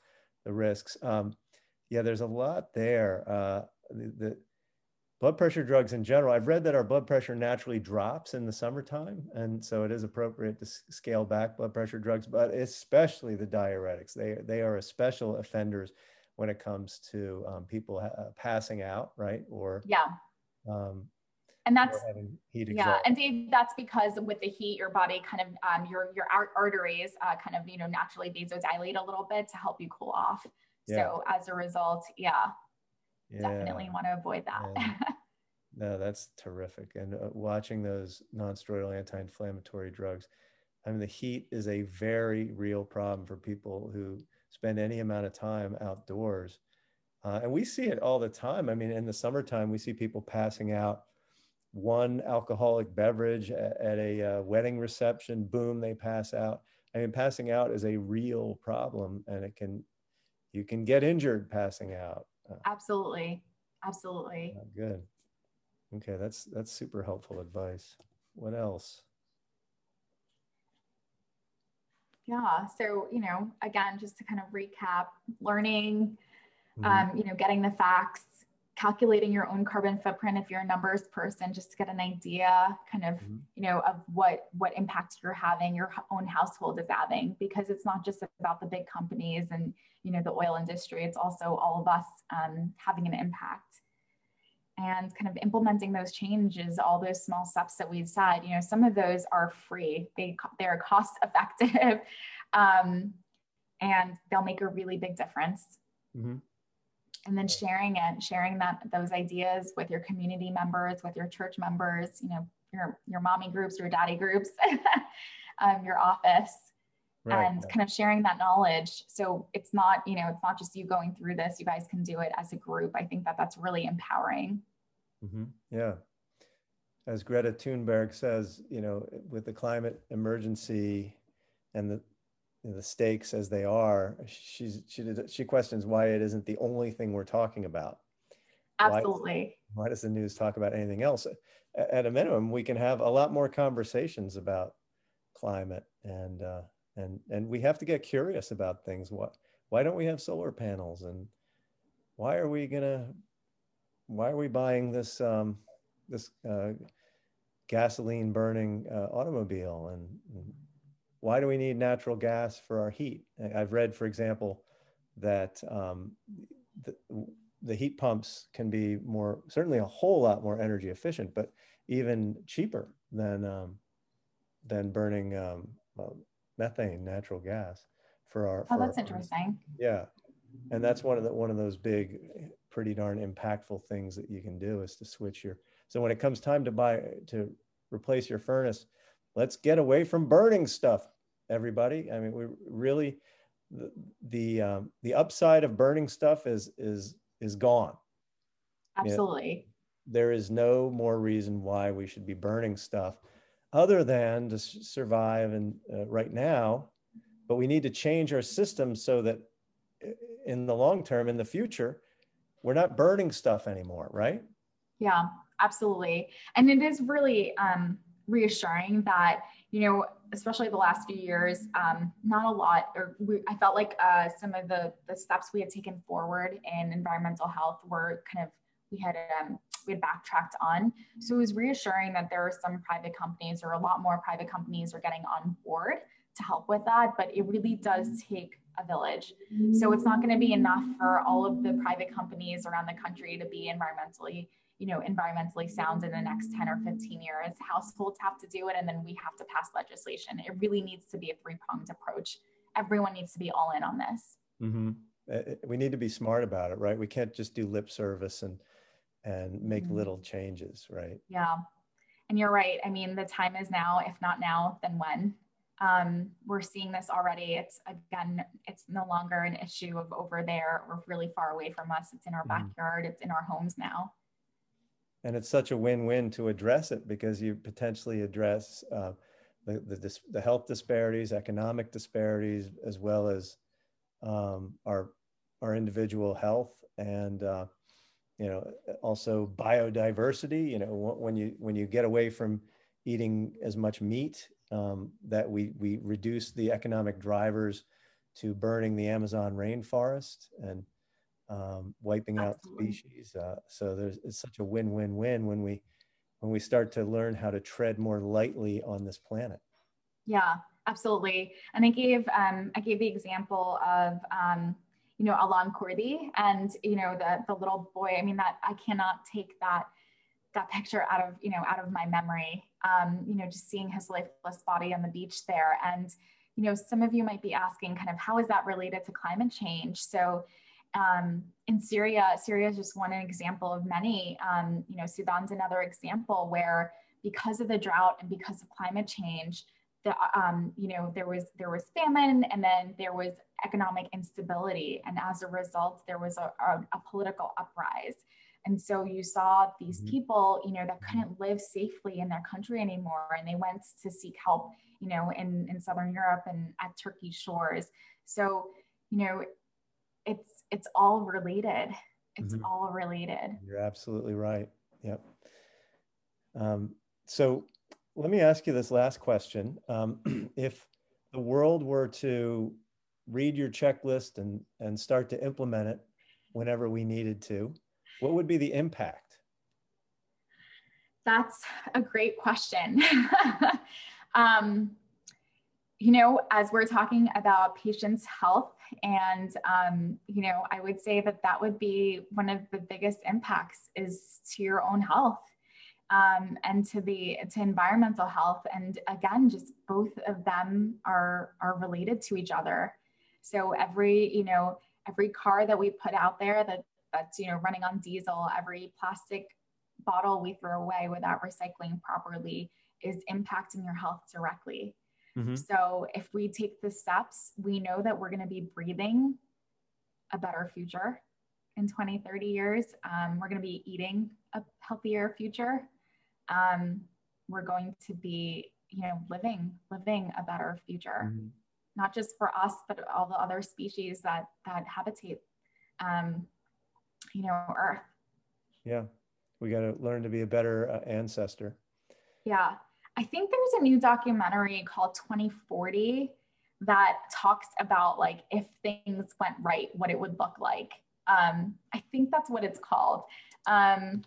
the risks. Um, yeah there's a lot there. Uh, the, the, blood pressure drugs in general i've read that our blood pressure naturally drops in the summertime and so it is appropriate to scale back blood pressure drugs but especially the diuretics. They, they are a special offenders when it comes to um, people uh, passing out, right? Or yeah. Um, and that's yeah, and Dave, that's because with the heat, your body kind of um, your your arteries uh, kind of you know naturally vasodilate a little bit to help you cool off. Yeah. So as a result, yeah, yeah. definitely want to avoid that. Yeah. <laughs> no, that's terrific. And uh, watching those non-steroidal anti-inflammatory drugs, I mean, the heat is a very real problem for people who spend any amount of time outdoors. Uh, and we see it all the time. I mean, in the summertime, we see people passing out one alcoholic beverage at, at a uh, wedding reception, boom, they pass out. I mean, passing out is a real problem and it can, you can get injured passing out. Uh, Absolutely. Absolutely. good. Okay. That's, that's super helpful advice. What else? Yeah. So, you know, again, just to kind of recap, learning, mm-hmm. um, you know, getting the facts, calculating your own carbon footprint if you're a numbers person, just to get an idea kind of, mm-hmm. you know, of what what impact you're having, your own household is having, because it's not just about the big companies and, you know, the oil industry. It's also all of us um, having an impact and kind of implementing those changes all those small steps that we said you know some of those are free. They they're cost <laughs> effective um, and they'll make a really big difference. Mm-hmm. and then sharing it sharing that those ideas with your community members with your church members you know your your mommy groups your daddy groups <laughs> um, your office Right, and kind of sharing that knowledge. So it's not you know it's not just you going through this. You guys can do it as a group. I think that that's really empowering mm-hmm. yeah as Greta Thunberg says, you know, with the climate emergency and the you know, the stakes as they are, she's she she questions why it isn't the only thing we're talking about. Absolutely. Why, why does the news talk about anything else? At a minimum, we can have a lot more conversations about climate and uh, and and we have to get curious about things. What why don't we have solar panels and why are we gonna why are we buying this um, this uh, gasoline burning uh, automobile? And, and, why do we need natural gas for our heat? I've read for example that um, the, the heat pumps can be more certainly a whole lot more energy efficient but even cheaper than um, than burning um, methane natural gas for our oh for that's our, interesting. Yeah. And that's one of the one of those big pretty darn impactful things that you can do is to switch your so when it comes time to buy to replace your furnace let's get away from burning stuff everybody. I mean we really the the, um, the upside of burning stuff is is is gone. Absolutely. You know, there is no more reason why we should be burning stuff other than to survive and uh, right now. But we need to change our system so that in the long term in the future we're not burning stuff anymore right? Yeah absolutely. And it is really um, reassuring that you know especially the last few years um, not a lot or we, i felt like uh, some of the the steps we had taken forward in environmental health were kind of we had um, we had backtracked on. So it was reassuring that there are some private companies or a lot more private companies are getting on board to help with that but it really does take a village. So it's not going to be enough for all of the private companies around the country to be environmentally, you know, environmentally sound in the next 10 or 15 years. Households have to do it and then we have to pass legislation. It really needs to be a three-pronged approach. Everyone needs to be all in on this. Mm-hmm. We need to be smart about it, right? We can't just do lip service and and make mm-hmm. little changes, right? Yeah. And you're right. I mean, the time is now. If not now, then when? Um, we're seeing this already. It's again, it's no longer an issue of over there or really far away from us. It's in our mm-hmm. backyard. It's in our homes now. And it's such a win-win to address it because you potentially address uh, the, the, the health disparities, economic disparities, as well as um, our our individual health and uh, you know also biodiversity. You know when you when you get away from eating as much meat um, that we, we reduce the economic drivers to burning the Amazon rainforest and um, wiping Absolutely. out species. Uh, so there's it's such a win-win-win when we when we start to learn how to tread more lightly on this planet. Yeah, absolutely. And I gave um, I gave the example of um, you know Alan Kurdi and you know the the little boy. I mean that I cannot take that that picture out of you know out of my memory um, you know just seeing his lifeless body on the beach there. And you know some of you might be asking kind of how is that related to climate change? So um, in syria syria is just one example of many. Um, you know sudan's another example where because of the drought and because of climate change the, um, you know there was there was famine and then there was economic instability. And as a result there was a, a, a political uprise and so you saw these mm-hmm. people, you know, that couldn't live safely in their country anymore. And they went to seek help, you know, in, in Southern Europe and at Turkey shores. So, you know, it's it's all related. It's mm-hmm. all related. You're absolutely right. Yep. Um, so let me ask you this last question. Um, <clears throat> if the world were to read your checklist and, and start to implement it whenever we needed to, what would be the impact? That's a great question. <laughs> um, you know, as we're talking about patients' health, and um, you know, I would say that that would be one of the biggest impacts is to your own health um, and to the to environmental health. And again, just both of them are are related to each other. So every you know every car that we put out there that that's you know running on diesel every plastic bottle we throw away without recycling properly is impacting your health directly mm-hmm. so if we take the steps we know that we're going to be breathing a better future in 20 30 years um, we're going to be eating a healthier future um, we're going to be, you know, living living a better future, mm-hmm. not just for us, but all the other species that that habitate, um, you know, Earth. Yeah, we got to learn to be a better uh, ancestor. Yeah, I think there's a new documentary called 2040 that talks about like if things went right, what it would look like. Um, I think that's what it's called. Um,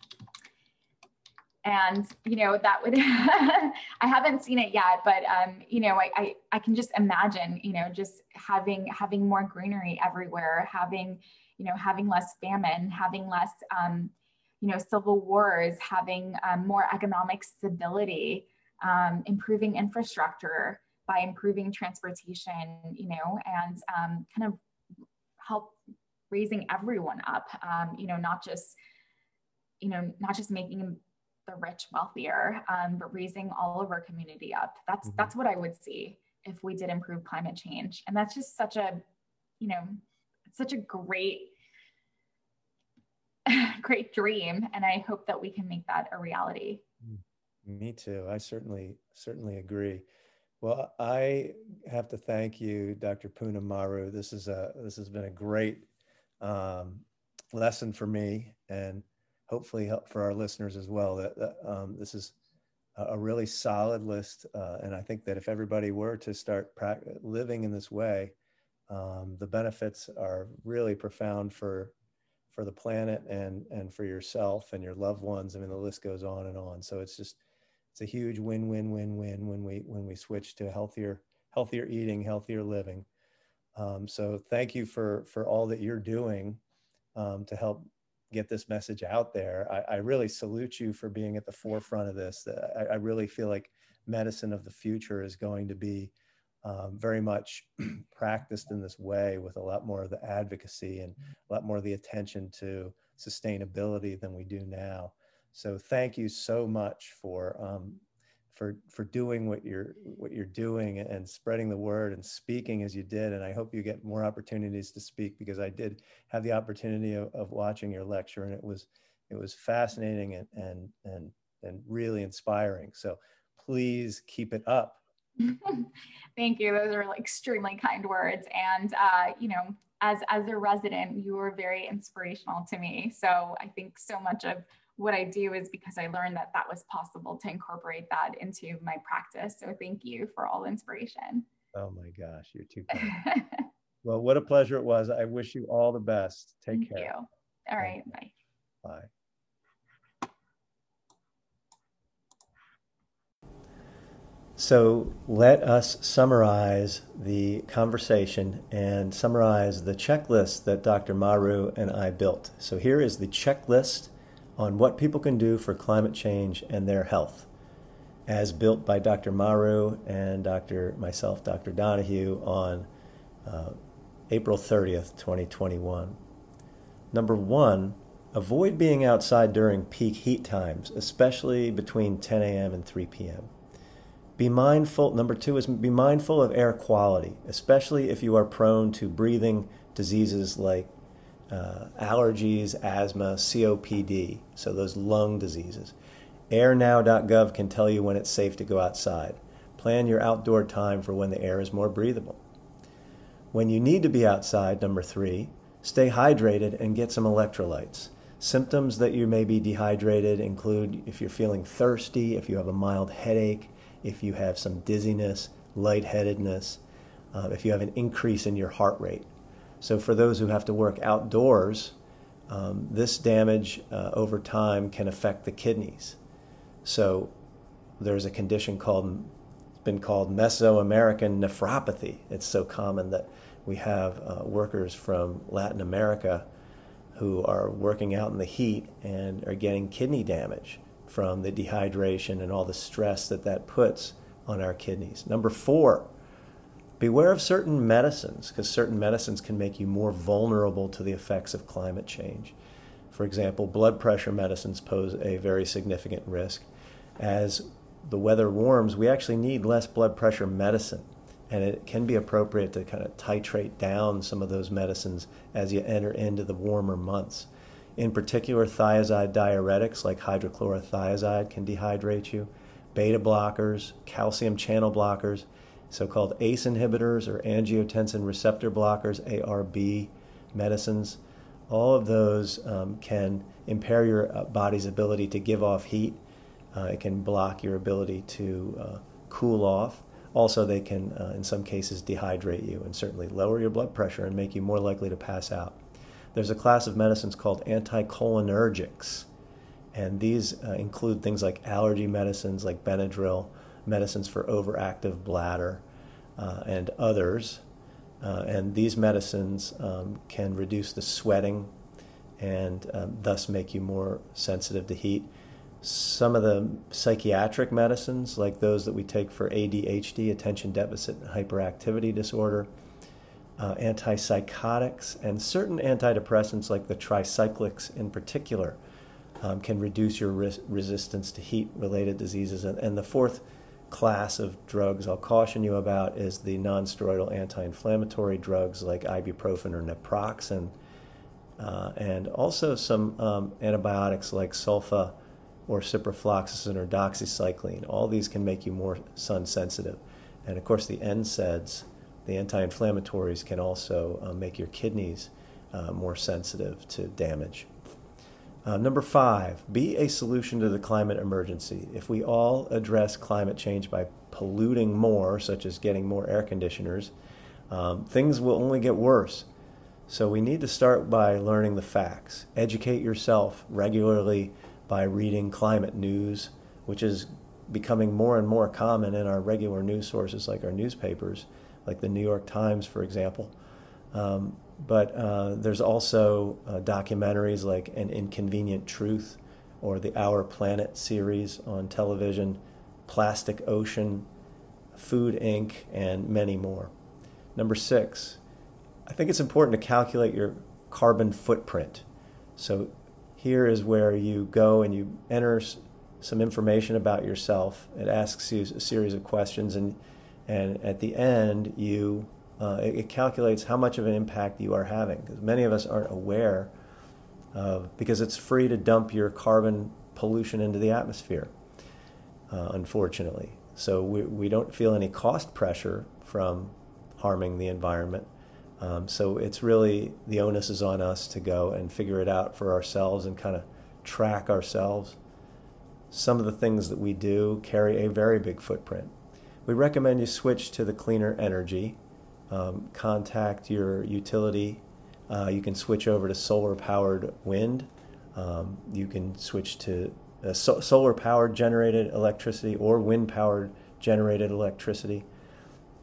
and you know that would <laughs> i haven't seen it yet but um you know I, I i can just imagine you know just having having more greenery everywhere having you know having less famine having less um you know civil wars having um, more economic stability um, improving infrastructure by improving transportation you know and um, kind of help raising everyone up um, you know not just you know not just making the rich wealthier um, but raising all of our community up that's mm-hmm. that's what i would see if we did improve climate change and that's just such a you know such a great <laughs> great dream and i hope that we can make that a reality. Me too. I certainly certainly agree. Well i have to thank you dr poonam maru this is a this has been a great um, lesson for me and hopefully help for our listeners as well. That, that um, this is a really solid list, uh, and I think that if everybody were to start living in this way, um, the benefits are really profound for for the planet and and for yourself and your loved ones. I mean, the list goes on and on. So it's just it's a huge win win win win when we when we switch to healthier healthier eating, healthier living. Um, so thank you for for all that you're doing um, to help get this message out there. I, I, really salute you for being at the forefront of this. I, I really feel like medicine of the future is going to be um, very much <clears throat> practiced in this way with a lot more of the advocacy and a lot more of the attention to sustainability than we do now. So thank you so much for um, for for doing what you're what you're doing and spreading the word and speaking as you did. And i hope you get more opportunities to speak because i did have the opportunity of, of watching your lecture and it was it was fascinating and and and and really inspiring. So please keep it up <laughs> thank you those are like extremely kind words and uh, you know as as a resident you were very inspirational to me so i think so much of what I do is because I learned that that was possible to incorporate that into my practice. So thank you for all the inspiration. Oh my gosh, you're too kind. <laughs> well, what a pleasure it was. I wish you all the best. Take thank care. You. All right, bye. Bye. So let us summarize the conversation and summarize the checklist that Dr. Maru and I built. So here is the checklist on what people can do for climate change and their health, as built by Dr. Maru and Dr. myself, Dr. Donahue, on uh, April 30th, 2021. Number one, avoid being outside during peak heat times, especially between 10 a.m. and 3 p.m. Be mindful, number two is be mindful of air quality, especially if you are prone to breathing diseases like uh, allergies, asthma, COPD, so those lung diseases. Airnow.gov can tell you when it's safe to go outside. Plan your outdoor time for when the air is more breathable. When you need to be outside, number three, stay hydrated and get some electrolytes. Symptoms that you may be dehydrated include if you're feeling thirsty, if you have a mild headache, if you have some dizziness, lightheadedness, uh, if you have an increase in your heart rate. So for those who have to work outdoors, um, this damage uh, over time can affect the kidneys. So there's a condition called it's been called Mesoamerican nephropathy. It's so common that we have uh, workers from Latin America who are working out in the heat and are getting kidney damage from the dehydration and all the stress that that puts on our kidneys. Number four, Beware of certain medicines, because certain medicines can make you more vulnerable to the effects of climate change. For example, blood pressure medicines pose a very significant risk. As the weather warms, we actually need less blood pressure medicine. And it can be appropriate to kind of titrate down some of those medicines as you enter into the warmer months. In particular, thiazide diuretics like hydrochlorothiazide can dehydrate you. Beta blockers, calcium channel blockers, so called ACE inhibitors or angiotensin receptor blockers, ARB medicines, all of those um, can impair your uh, body's ability to give off heat. Uh, it can block your ability to uh, cool off. Also, they can, uh, in some cases, dehydrate you and certainly lower your blood pressure and make you more likely to pass out. There's a class of medicines called anticholinergics, and these uh, include things like allergy medicines like Benadryl, medicines for overactive bladder, uh, and others. Uh, and these medicines um, can reduce the sweating and um, thus make you more sensitive to heat. Some of the psychiatric medicines, like those that we take for ADHD, attention deficit hyperactivity disorder, uh, antipsychotics, and certain antidepressants, like the tricyclics in particular, um, can reduce your res- resistance to heat related diseases. And, and the fourth class of drugs I'll caution you about is the nonsteroidal anti-inflammatory drugs like ibuprofen or naproxen, uh, and also some um, antibiotics like sulfa or ciprofloxacin or doxycycline. All these can make you more sun sensitive, and of course the NSAIDs, the anti-inflammatories, can also uh, make your kidneys uh, more sensitive to damage. Uh, number five, be a solution to the climate emergency. If we all address climate change by polluting more, such as getting more air conditioners, um, things will only get worse. So we need to start by learning the facts. Educate yourself regularly by reading climate news, which is becoming more and more common in our regular news sources like our newspapers, like the New York Times, for example. Um, but uh, there's also uh, documentaries like An Inconvenient Truth or the Our Planet series on television, Plastic Ocean, Food Inc., and many more. Number six, I think it's important to calculate your carbon footprint. So here is where you go and you enter some information about yourself. It asks you a series of questions, and, and at the end, you uh, it, it, calculates how much of an impact you are having. Because many of us aren't aware of because it's free to dump your carbon pollution into the atmosphere uh, unfortunately. So we, we don't feel any cost pressure from harming the environment. Um, so it's really the onus is on us to go and figure it out for ourselves and kind of track ourselves. Some of the things that we do carry a very big footprint we recommend you switch to the cleaner energy um, contact your utility. Uh, you can switch over to solar powered wind. Um, you can switch to uh, so- solar powered generated electricity or wind powered generated electricity.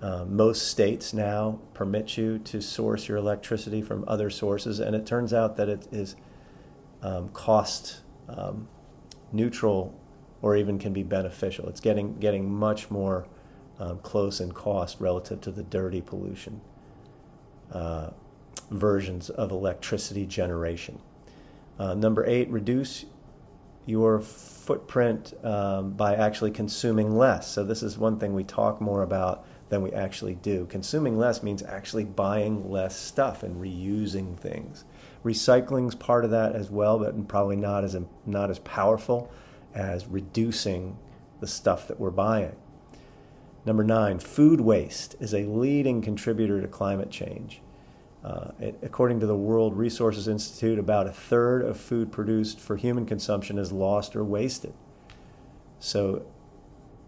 Uh, most states now permit you to source your electricity from other sources, and it turns out that it is um, cost um, neutral or even can be beneficial. It's getting getting much more um, close in cost relative to the dirty pollution uh, versions of electricity generation. Uh, number eight, reduce your footprint um, by actually consuming less. So, this is one thing we talk more about than we actually do. Consuming less means actually buying less stuff and reusing things. Recycling is part of that as well, but probably not as, not as powerful as reducing the stuff that we're buying. Number nine, food waste is a leading contributor to climate change. Uh, it, according to the World Resources Institute, about a third of food produced for human consumption is lost or wasted. So,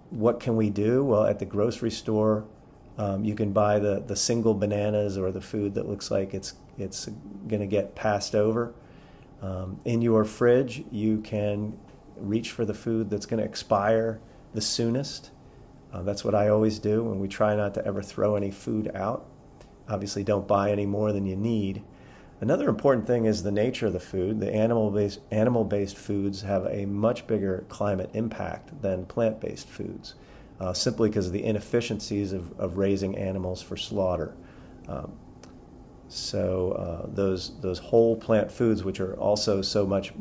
what can we do? Well, at the grocery store, um, you can buy the, the single bananas or the food that looks like it's, it's going to get passed over. Um, in your fridge, you can reach for the food that's going to expire the soonest. Uh, that's what I always do, and we try not to ever throw any food out. Obviously, don't buy any more than you need. Another important thing is the nature of the food. The animal-based animal-based foods have a much bigger climate impact than plant-based foods, uh, simply because of the inefficiencies of, of raising animals for slaughter. Um, so uh, those those whole plant foods, which are also so much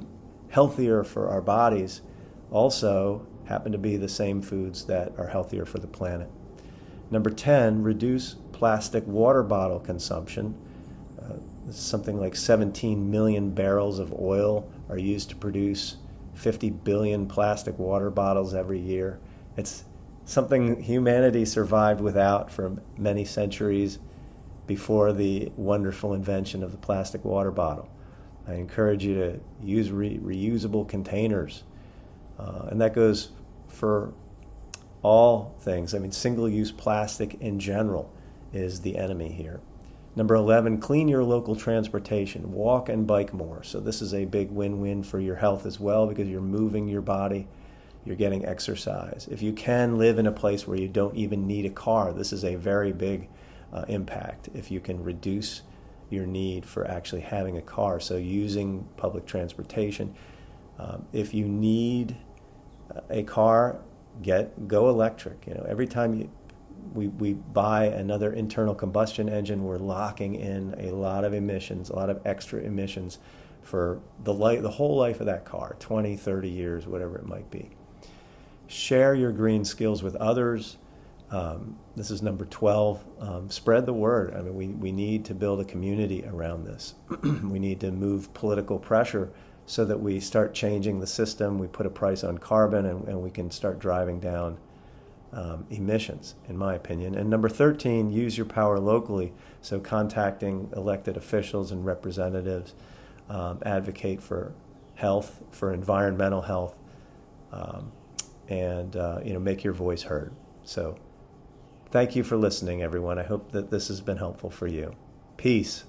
healthier for our bodies, also happen to be the same foods that are healthier for the planet. Number 10, reduce plastic water bottle consumption. Uh, something like 17 million barrels of oil are used to produce 50 billion plastic water bottles every year. It's something humanity survived without for many centuries before the wonderful invention of the plastic water bottle. I encourage you to use re- reusable containers, uh, and that goes for all things. I mean, single use plastic in general is the enemy here. Number 11, clean your local transportation. Walk and bike more. So, this is a big win win for your health as well because you're moving your body, you're getting exercise. If you can live in a place where you don't even need a car, this is a very big uh, impact. If you can reduce your need for actually having a car, so using public transportation. Um, if you need a car, get go electric. You know, every time you we, we buy another internal combustion engine, we're locking in a lot of emissions, a lot of extra emissions for the life, the whole life of that car 20, 30 years, whatever it might be. Share your green skills with others. Um, this is number 12. Um, spread the word. I mean, we, we need to build a community around this. <clears throat> we need to move political pressure so that we start changing the system. We put a price on carbon and, and we can start driving down um, emissions, in my opinion. And number 13, use your power locally. So, contacting elected officials and representatives, um, advocate for health, for environmental health, um, and uh, you know, make your voice heard. So, thank you for listening, everyone. I hope that this has been helpful for you. Peace.